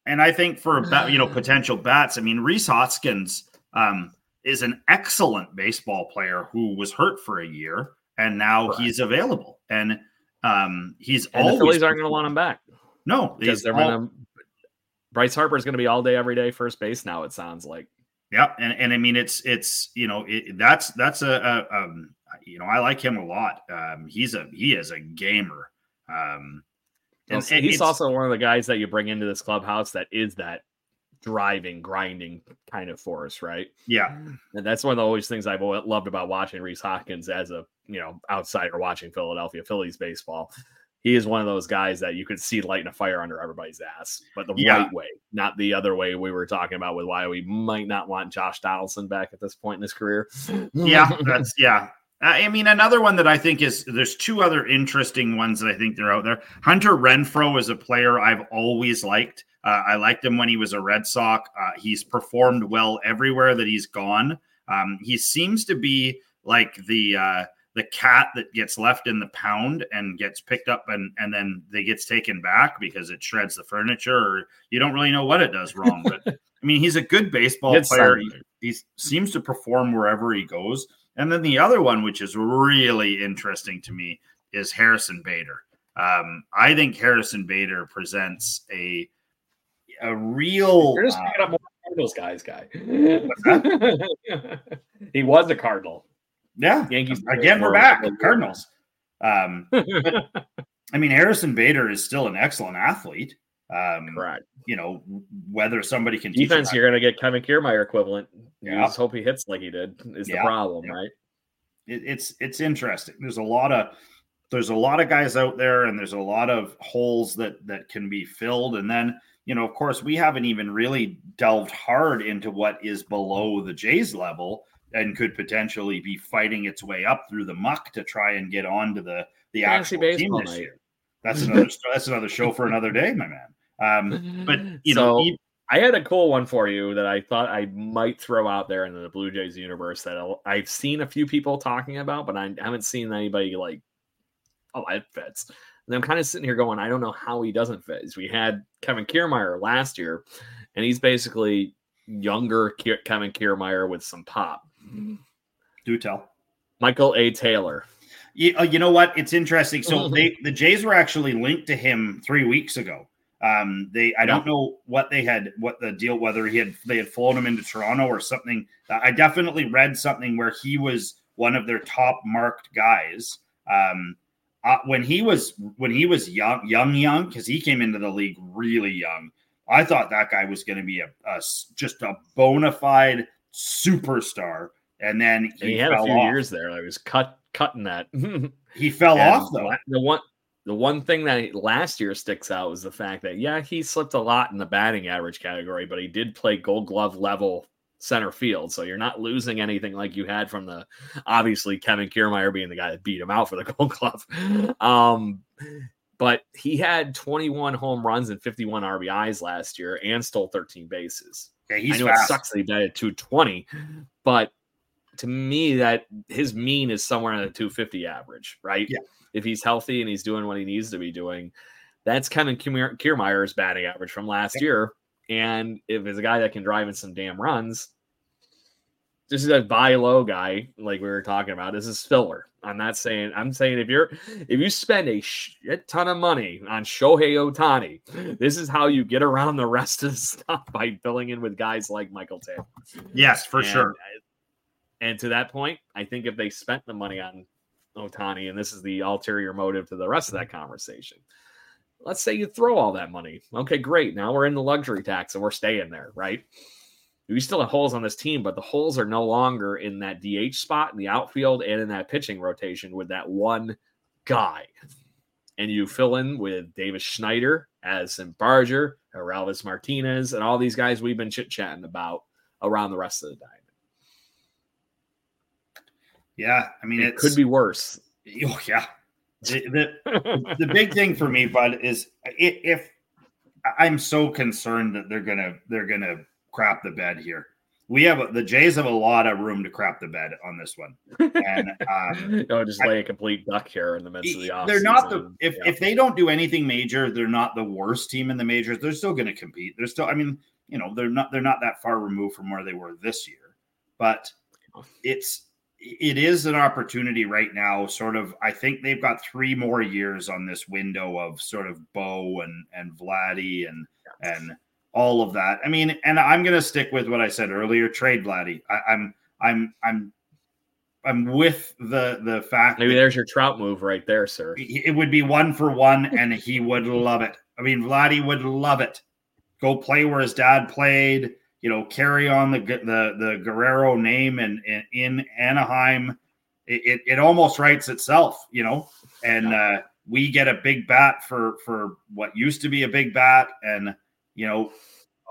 Speaker 3: and I think for you know potential bats, I mean Rhys Hoskins um, is an excellent baseball player who was hurt for a year and now
Speaker 2: Correct.
Speaker 3: he's available and um, he's
Speaker 2: and the
Speaker 3: always
Speaker 2: Phillies aren't going to want him back
Speaker 3: no
Speaker 2: because they're
Speaker 3: all-
Speaker 2: going to. Bryce Harper's going to be all day, every day first base now. It sounds like.
Speaker 3: Yeah, and, and I mean it's it's you know it, that's that's a, a um you know I like him a lot. Um, he's a he is a gamer. Um, and, and
Speaker 2: he's also one of the guys that you bring into this clubhouse that is that driving, grinding kind of force, right?
Speaker 3: yeah mm.
Speaker 2: And that's one of the always things I've loved about watching Rhys Hoskins as a you know outsider watching Philadelphia Phillies baseball. He is one of those guys that you could see lighting a fire under everybody's ass, but the
Speaker 3: Yeah.
Speaker 2: right way, not the other way we were talking about with why we might not want Josh Donaldson back at this point in his career.
Speaker 3: yeah that's yeah. I I mean, another one that I think is there's two other interesting ones that I think they're out there. Hunter Renfroe is a player I've always liked. Uh, I liked him when he was a Red Sox. Uh, he's performed well everywhere that he's gone. Um, he seems to be like the uh, the cat that gets left in the pound and gets picked up and and then they gets taken back because it shreds the furniture or you don't really know what it does wrong. But I mean, he's a good baseball
Speaker 2: Good
Speaker 3: player. He, he seems to perform wherever he goes. And then the other one, which is really interesting to me, is Harrison Bader. Um, I think Harrison Bader presents a a real.
Speaker 2: You're just
Speaker 3: uh,
Speaker 2: up more Cardinals guys, guy. he was a Cardinal.
Speaker 3: yeah,
Speaker 2: Yankees
Speaker 3: again, we're back. Cardinals. Um, I mean, Harrison Bader is still an excellent athlete. Um,
Speaker 2: Correct.
Speaker 3: you know, whether somebody can
Speaker 2: Defense, you're going to get Kevin Kiermaier equivalent. You
Speaker 3: Yeah.
Speaker 2: just hope he hits like he did. Is
Speaker 3: Yeah.
Speaker 2: the problem,
Speaker 3: Yeah.
Speaker 2: right?
Speaker 3: it, it's it's interesting. There's a lot of there's a lot of guys out there, and there's a lot of holes that that can be filled. And then you know, of course, we haven't even really delved hard into what is below the Jays level and could potentially be fighting its way up through the muck to try and get onto the the
Speaker 2: Fantasy
Speaker 3: actual team this
Speaker 2: night.
Speaker 3: year. That's another that's another show for another day, my man. Um, but you know,
Speaker 2: So-
Speaker 3: e-
Speaker 2: I had a cool one for you that I thought I might throw out there in the Blue Jays universe that I'll- I've seen a few people talking about, but I haven't seen anybody like, oh, that fits. And I'm kind of sitting here going, I don't know how he doesn't fit. We had Kevin Kiermaier last year, and he's basically younger Kier- Kevin Kiermaier with some pop.
Speaker 3: do tell.
Speaker 2: Michael A. Taylor.
Speaker 3: You, uh, you know what? It's interesting. So they the Jays were actually linked to him three weeks ago. Um, they I don't know what they had what the deal whether he had they had flown him into Toronto or something. I definitely read something where he was one of their top marked guys. Um, uh, when he was when he was young, young, young, because he came into the league really young. I thought that guy was going to be a just a bona fide superstar, and then
Speaker 2: And he had a few
Speaker 3: off.
Speaker 2: years there. I was cut cutting that.
Speaker 3: He fell
Speaker 2: And
Speaker 3: off though.
Speaker 2: The one, the one thing that last year sticks out was the fact that yeah, he slipped a lot in the batting average category, but he did play Gold Glove level center field, so you're not losing anything like you had from the obviously Kevin Kiermaier being the guy that beat him out for the Gold Glove. Um, but he had 21 home runs and 51 RBIs last year and stole 13 bases.
Speaker 3: Yeah, he's
Speaker 2: I know
Speaker 3: fast.
Speaker 2: it sucks that he batted 220, but to me, that his mean is somewhere in the 250 average, right?
Speaker 3: Yeah.
Speaker 2: If he's healthy and he's doing what he needs to be doing, that's Kevin Kier- Kiermaier's batting average from last year. And if it's a guy that can drive in some damn runs, this is a buy low guy, like we were talking about. This is filler. I'm not saying. I'm saying if you're if you spend a shit ton of money on Shohei Ohtani, this is how you get around the rest of the stuff by filling in with guys like Michael Taylor.
Speaker 3: Yes, for
Speaker 2: And-
Speaker 3: sure.
Speaker 2: And to that point, I think if they spent the money on Ohtani, and this is the ulterior motive to the rest of that conversation, let's say you throw all that money. Okay, great. Now we're in the luxury tax and we're staying there, right? We still have holes on this team, but the holes are no longer in that DH spot in the outfield and in that pitching rotation with that one guy. And you fill in with Davis Schneider, Addison Barger, Orelvis Martinez, and all these guys we've been chit chatting about around the rest of the diamond.
Speaker 3: Yeah, I mean,
Speaker 2: it could be worse.
Speaker 3: Oh, yeah. The, the, the big thing for me, Bud, is if I'm so concerned that they're gonna they're gonna crap the bed here. We have the Jays have a lot of room to crap the bed on this one, and um,
Speaker 2: no, just lay I, a complete duck here in the midst of the off.
Speaker 3: They're not the if yeah. if they don't do anything major, they're not the worst team in the majors. They're still going to compete. They're still, I mean, you know, they're not they're not that far removed from where they were this year, but it's it is an opportunity right now. Sort of, I think they've got three more years on this window of sort of Bo and and Vladdy and and all of that. I mean, and I'm going to stick with what I said earlier. Trade Vladdy. I, am I'm I'm I'm with the the fact.
Speaker 2: Maybe there's your Trout move right there, sir.
Speaker 3: It would be one for one, and he would love it. I mean, Vladdy would love it. Go play where his dad played. You know, carry on the the the Guerrero name and in, in, Anaheim. It, it, it almost writes itself, you know, and uh, we get a big bat for for what used to be a big bat, and you know,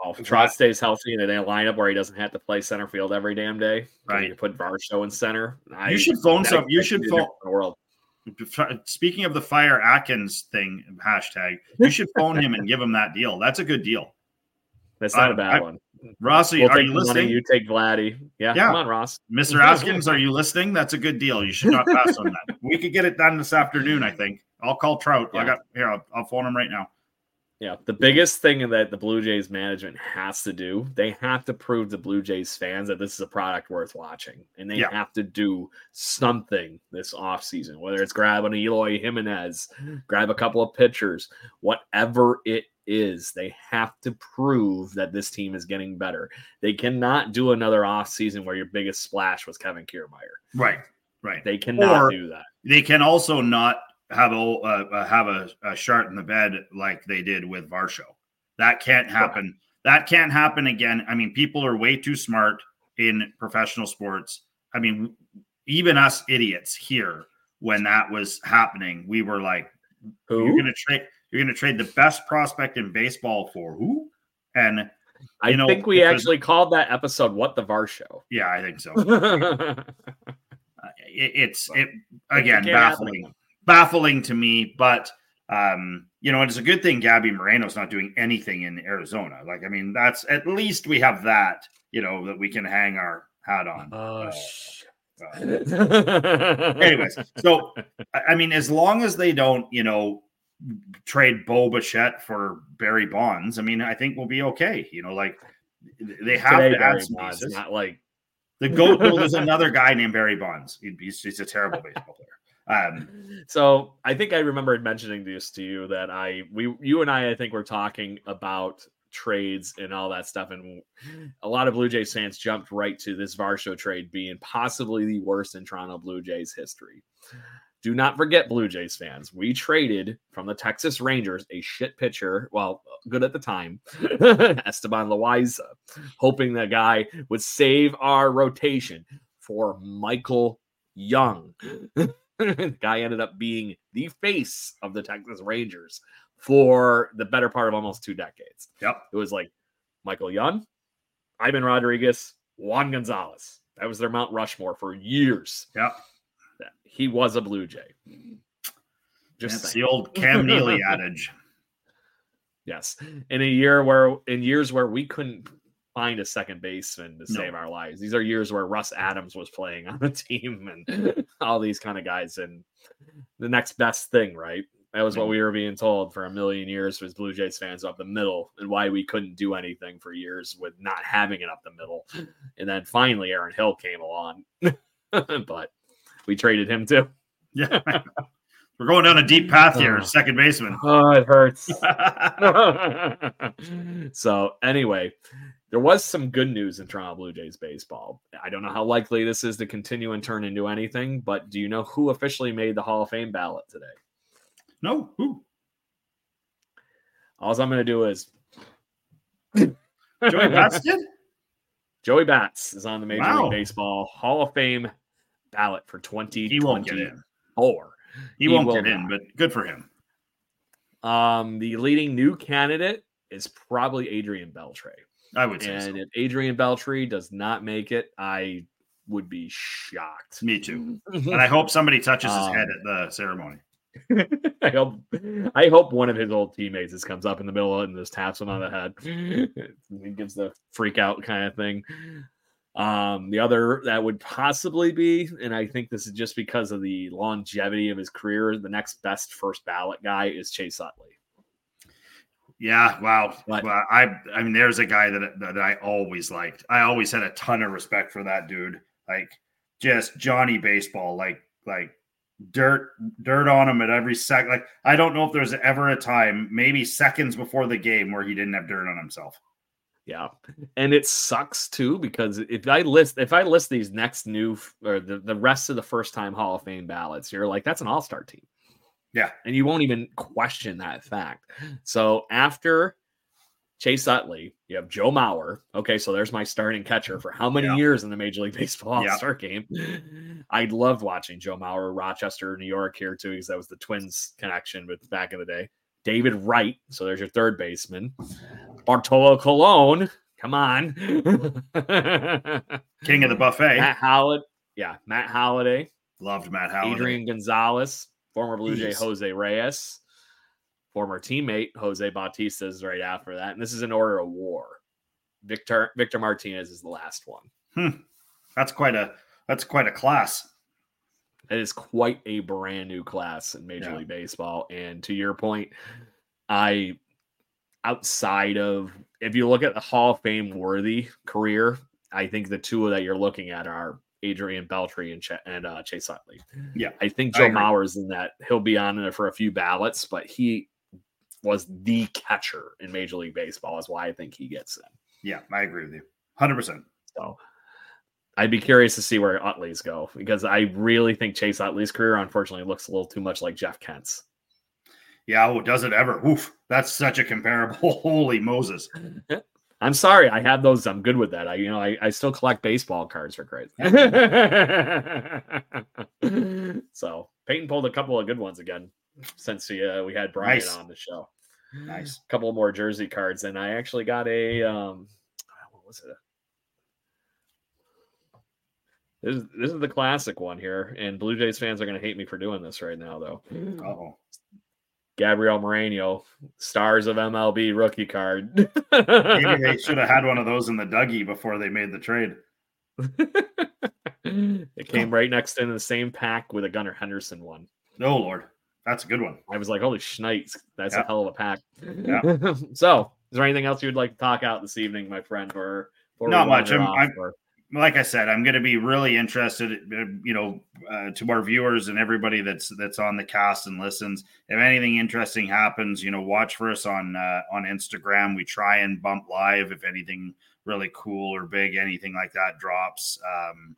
Speaker 2: oh, Trot stays healthy and in a lineup where he doesn't have to play center field every damn day,
Speaker 3: right?
Speaker 2: You put Varsho in center.
Speaker 3: I, you should phone some. You should phone the world. Speaking of the fire Atkins thing hashtag, you should phone him and give him that deal. That's a good deal.
Speaker 2: That's not uh, a bad I, one.
Speaker 3: Rossi, we'll are you listening?
Speaker 2: Money, you take Vladdy. Yeah, yeah, come on, Ross.
Speaker 3: Mr. Atkins, are you listening? That's a good deal. You should not pass on that. We could get it done this afternoon, I think. I'll call Trout. Yeah. I got here. I'll, I'll phone him right now.
Speaker 2: Yeah, the biggest thing that the Blue Jays management has to do, they have to prove to Blue Jays fans that this is a product worth watching. And they yeah. have to do something this offseason, whether it's grab an Eloy Jimenez, grab a couple of pitchers, whatever it is, they have to prove that this team is getting better. They cannot do another offseason where your biggest splash was Kevin Kiermaier.
Speaker 3: Right, right.
Speaker 2: They cannot or do that.
Speaker 3: They can also not have a uh, uh, have a, a shart in the bed like they did with Varsho. That can't happen. That can't happen again. I mean, people are way too smart in professional sports. I mean, even us idiots here when that was happening, we were like, who? "You're going to trade? You're going to trade the best prospect in baseball for who?" And
Speaker 2: I know, think we because, actually called that episode "What the Varsho."
Speaker 3: Yeah, I think so. uh, it, it's it again baffling baffling to me, but um, you know, it's a good thing Gabby Moreno's not doing anything in Arizona. Like, I mean, that's at least we have that, you know, that we can hang our hat on.
Speaker 2: Oh,
Speaker 3: uh, uh, anyways, so I mean, as long as they don't, you know, trade Bo Bichette for Barry Bonds, I mean, I think we'll be okay. You know, like they have Today, to Barry add some
Speaker 2: Bonds, pieces. Not like
Speaker 3: the goat. well, there's another guy named Barry Bonds. He's, he's a terrible baseball player. Um,
Speaker 2: so I think I remembered mentioning this to you that I we you and I I think were talking about trades and all that stuff, and a lot of Blue Jays fans jumped right to this Varsho trade being possibly the worst in Toronto Blue Jays history. Do not forget, Blue Jays fans, we traded from the Texas Rangers a shit pitcher, well, good at the time, Esteban Loaiza, hoping that guy would save our rotation for Michael Young. the guy ended up being the face of the Texas Rangers for the better part of almost two decades.
Speaker 3: Yep.
Speaker 2: It was like Michael Young, Ivan Rodriguez, Juan Gonzalez. That was their Mount Rushmore for years.
Speaker 3: Yep.
Speaker 2: He was a Blue Jay.
Speaker 3: Just That's the old Cam Neely adage.
Speaker 2: Yes. In a year where in years where we couldn't find a second baseman to save our lives. These are years where Russ Adams was playing on the team and all these kind of guys. And the next best thing, right? That was what mm-hmm. we were being told for a million years was Blue Jays fans up the middle and why we couldn't do anything for years with not having it up the middle. And then finally Aaron Hill came along. but we traded him too.
Speaker 3: Yeah. We're going down a deep path here, oh. second baseman.
Speaker 2: Oh, it hurts. so anyway, there was some good news in Toronto Blue Jays baseball. I don't know how likely this is to continue and turn into anything, but do you know who officially made the Hall of Fame ballot today?
Speaker 3: No, who?
Speaker 2: All I'm going to do is
Speaker 3: Joey Bats did.
Speaker 2: Joey Bats is on the Major wow. League Baseball Hall of Fame ballot for 2024. He won't get in.
Speaker 3: He, he won't get in, but good for him.
Speaker 2: Um, the leading new candidate is probably Adrian Beltre.
Speaker 3: I would
Speaker 2: say.
Speaker 3: And
Speaker 2: so. if Adrian Beltre does not make it, I would be shocked.
Speaker 3: Me too. And I hope somebody touches his
Speaker 2: Um,
Speaker 3: head at the ceremony.
Speaker 2: I hope I hope one of his old teammates just comes up in the middle of it and just taps him on the head. he gives the freak out kind of thing. Um, the other that would possibly be, and I think this is just because of the longevity of his career, the next best first ballot guy is Chase Utley.
Speaker 3: Yeah, wow.
Speaker 2: But-
Speaker 3: Well, I I mean, there's a guy that that I always liked. I always had a ton of respect for that dude. Like just Johnny baseball, like like dirt dirt on him at every sec. Like I don't know if there's ever a time, maybe seconds before the game, where he didn't have dirt on himself.
Speaker 2: Yeah, and it sucks too because if I list if I list these next new or the, the rest of the first time Hall of Fame ballots, you're like that's an all star team.
Speaker 3: Yeah.
Speaker 2: and you won't even question that fact. So after Chase Utley, you have Joe Mauer. Okay, so there's my starting catcher for how many
Speaker 3: Yeah.
Speaker 2: years in the Major League Baseball
Speaker 3: Yeah.
Speaker 2: All Star game? I loved watching Joe Mauer, Rochester, New York here too, because that was the Twins connection with back in the day. David Wright, so there's your third baseman. Bartolo Colon, come on.
Speaker 3: King of the buffet.
Speaker 2: Matt Howard, yeah, Matt Holliday,
Speaker 3: Loved Matt Howard.
Speaker 2: Adrian Gonzalez, former Blue Jay Jose Reyes, former teammate Jose Bautista is right after that, and this is in order of war. Victor Victor Martinez is the last one. Hmm.
Speaker 3: That's quite a that's quite a class.
Speaker 2: That is quite a brand new class in Major
Speaker 3: Yeah.
Speaker 2: League Baseball. And to your point, I outside of if you look at the Hall of Fame worthy career, I think the two that you're looking at are Adrian Beltré and, Ch- and uh, Chase Utley.
Speaker 3: Yeah,
Speaker 2: I think Joe. Mauer's in that. He'll be on there for a few ballots, but he was the catcher in Major League Baseball. Is why I think he gets in.
Speaker 3: Yeah, I agree with you. Hundred percent.
Speaker 2: So I'd be curious to see where Utley's go because I really think Chase Utley's career, unfortunately, looks a little too much like Jeff Kent's.
Speaker 3: Yeah, oh, does it ever? Oof, that's such a comparable. Holy Moses.
Speaker 2: I'm sorry, I have those. I'm good with that. I, you know, I, I still collect baseball cards for crazy. so Peyton pulled a couple of good ones again since we, uh, we had Brian
Speaker 3: Nice.
Speaker 2: on the show.
Speaker 3: Nice.
Speaker 2: A couple more jersey cards, and I actually got a um, what was it? This is, this is the classic one here, and Blue Jays fans are going to hate me for doing this right now, though.
Speaker 3: Oh,
Speaker 2: Gabriel Moreno, Stars of MLB rookie card.
Speaker 3: maybe they should have had one of those in the Dougie before they made the trade.
Speaker 2: it came right next in the same pack with a Gunnar Henderson one.
Speaker 3: Oh Lord, that's a good one.
Speaker 2: I was like, holy schnites, that's a hell of a pack.
Speaker 3: Yeah.
Speaker 2: so, is there anything else you would like to talk out this evening, my friend? Or, or
Speaker 3: Not much. I'm- I'm-
Speaker 2: or-
Speaker 3: Like I said, I'm going to be really interested, uh, you know, uh, to our viewers and everybody that's that's on the cast and listens. If anything interesting happens, you know, watch for us on uh, on Instagram. We try and bump live if anything really cool or big, anything like that drops. Um,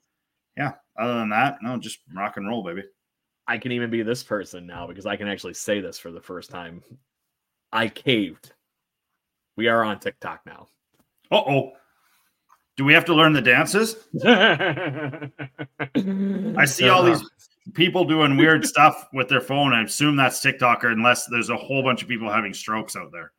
Speaker 3: yeah. Other than that, no, just rock and roll, baby.
Speaker 2: I can even be this person now because I can actually say this for the first time. I caved. We are on TikTok now.
Speaker 3: Uh oh. Do we have to learn the dances? I see all these people doing weird stuff with their phone. I assume that's TikToker, unless there's a whole bunch of people having strokes out there.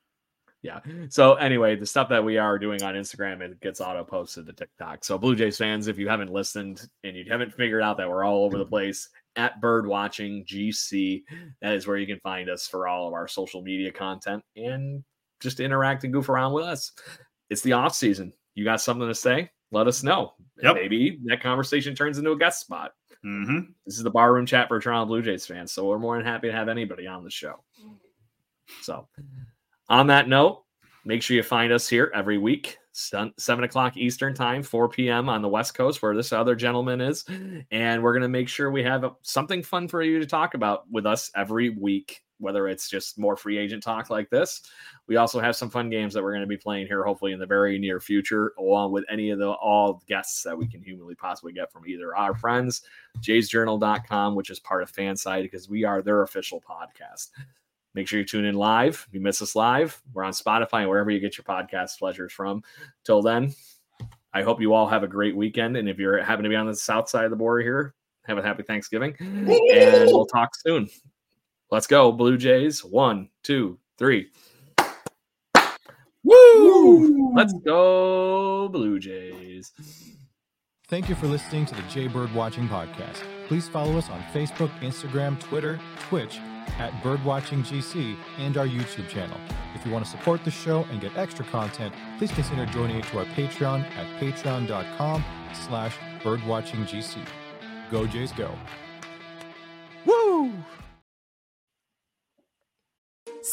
Speaker 2: Yeah. So anyway, the stuff that we are doing on Instagram it gets auto posted to TikTok. So Blue Jays fans, if you haven't listened and you haven't figured out that we're all over the mm-hmm. place at Bird Watching GC, that is where you can find us for all of our social media content and just interact and goof around with us. It's the off season. You got something to say? Let us know.
Speaker 3: Yep.
Speaker 2: Maybe that conversation turns into a guest spot.
Speaker 3: hmm
Speaker 2: This is the barroom chat for Toronto Blue Jays fans, so we're more than happy to have anybody on the show. So, on that note, make sure you find us here every week, seven o'clock Eastern time, four p.m. on the West Coast, where this other gentleman is, and we're gonna make sure we have something fun for you to talk about with us every week. Whether it's just more free agent talk like this, we also have some fun games that we're going to be playing here, hopefully in the very near future, along with any of the all guests that we can humanly possibly get from either our friends jaysjournal.com, which is part of FanSided because we are their official podcast. Make sure you tune in live. If you miss us live, we're on Spotify and wherever you get your podcast pleasures from. Till then, I hope you all have a great weekend. And if you're happen to be on the south side of the border here, have a happy Thanksgiving. And we'll talk soon. Let's go, Blue Jays. One, two, three. Woo! Let's go, Blue Jays.
Speaker 1: Thank you for listening to the Jay Bird Watching Podcast. Please follow us on Facebook, Instagram, Twitter, Twitch at BirdwatchingGC and our YouTube channel. If you want to support the show and get extra content, please consider joining to our Patreon at patreon.com slash birdwatchinggc. Go Jays go.
Speaker 2: Woo!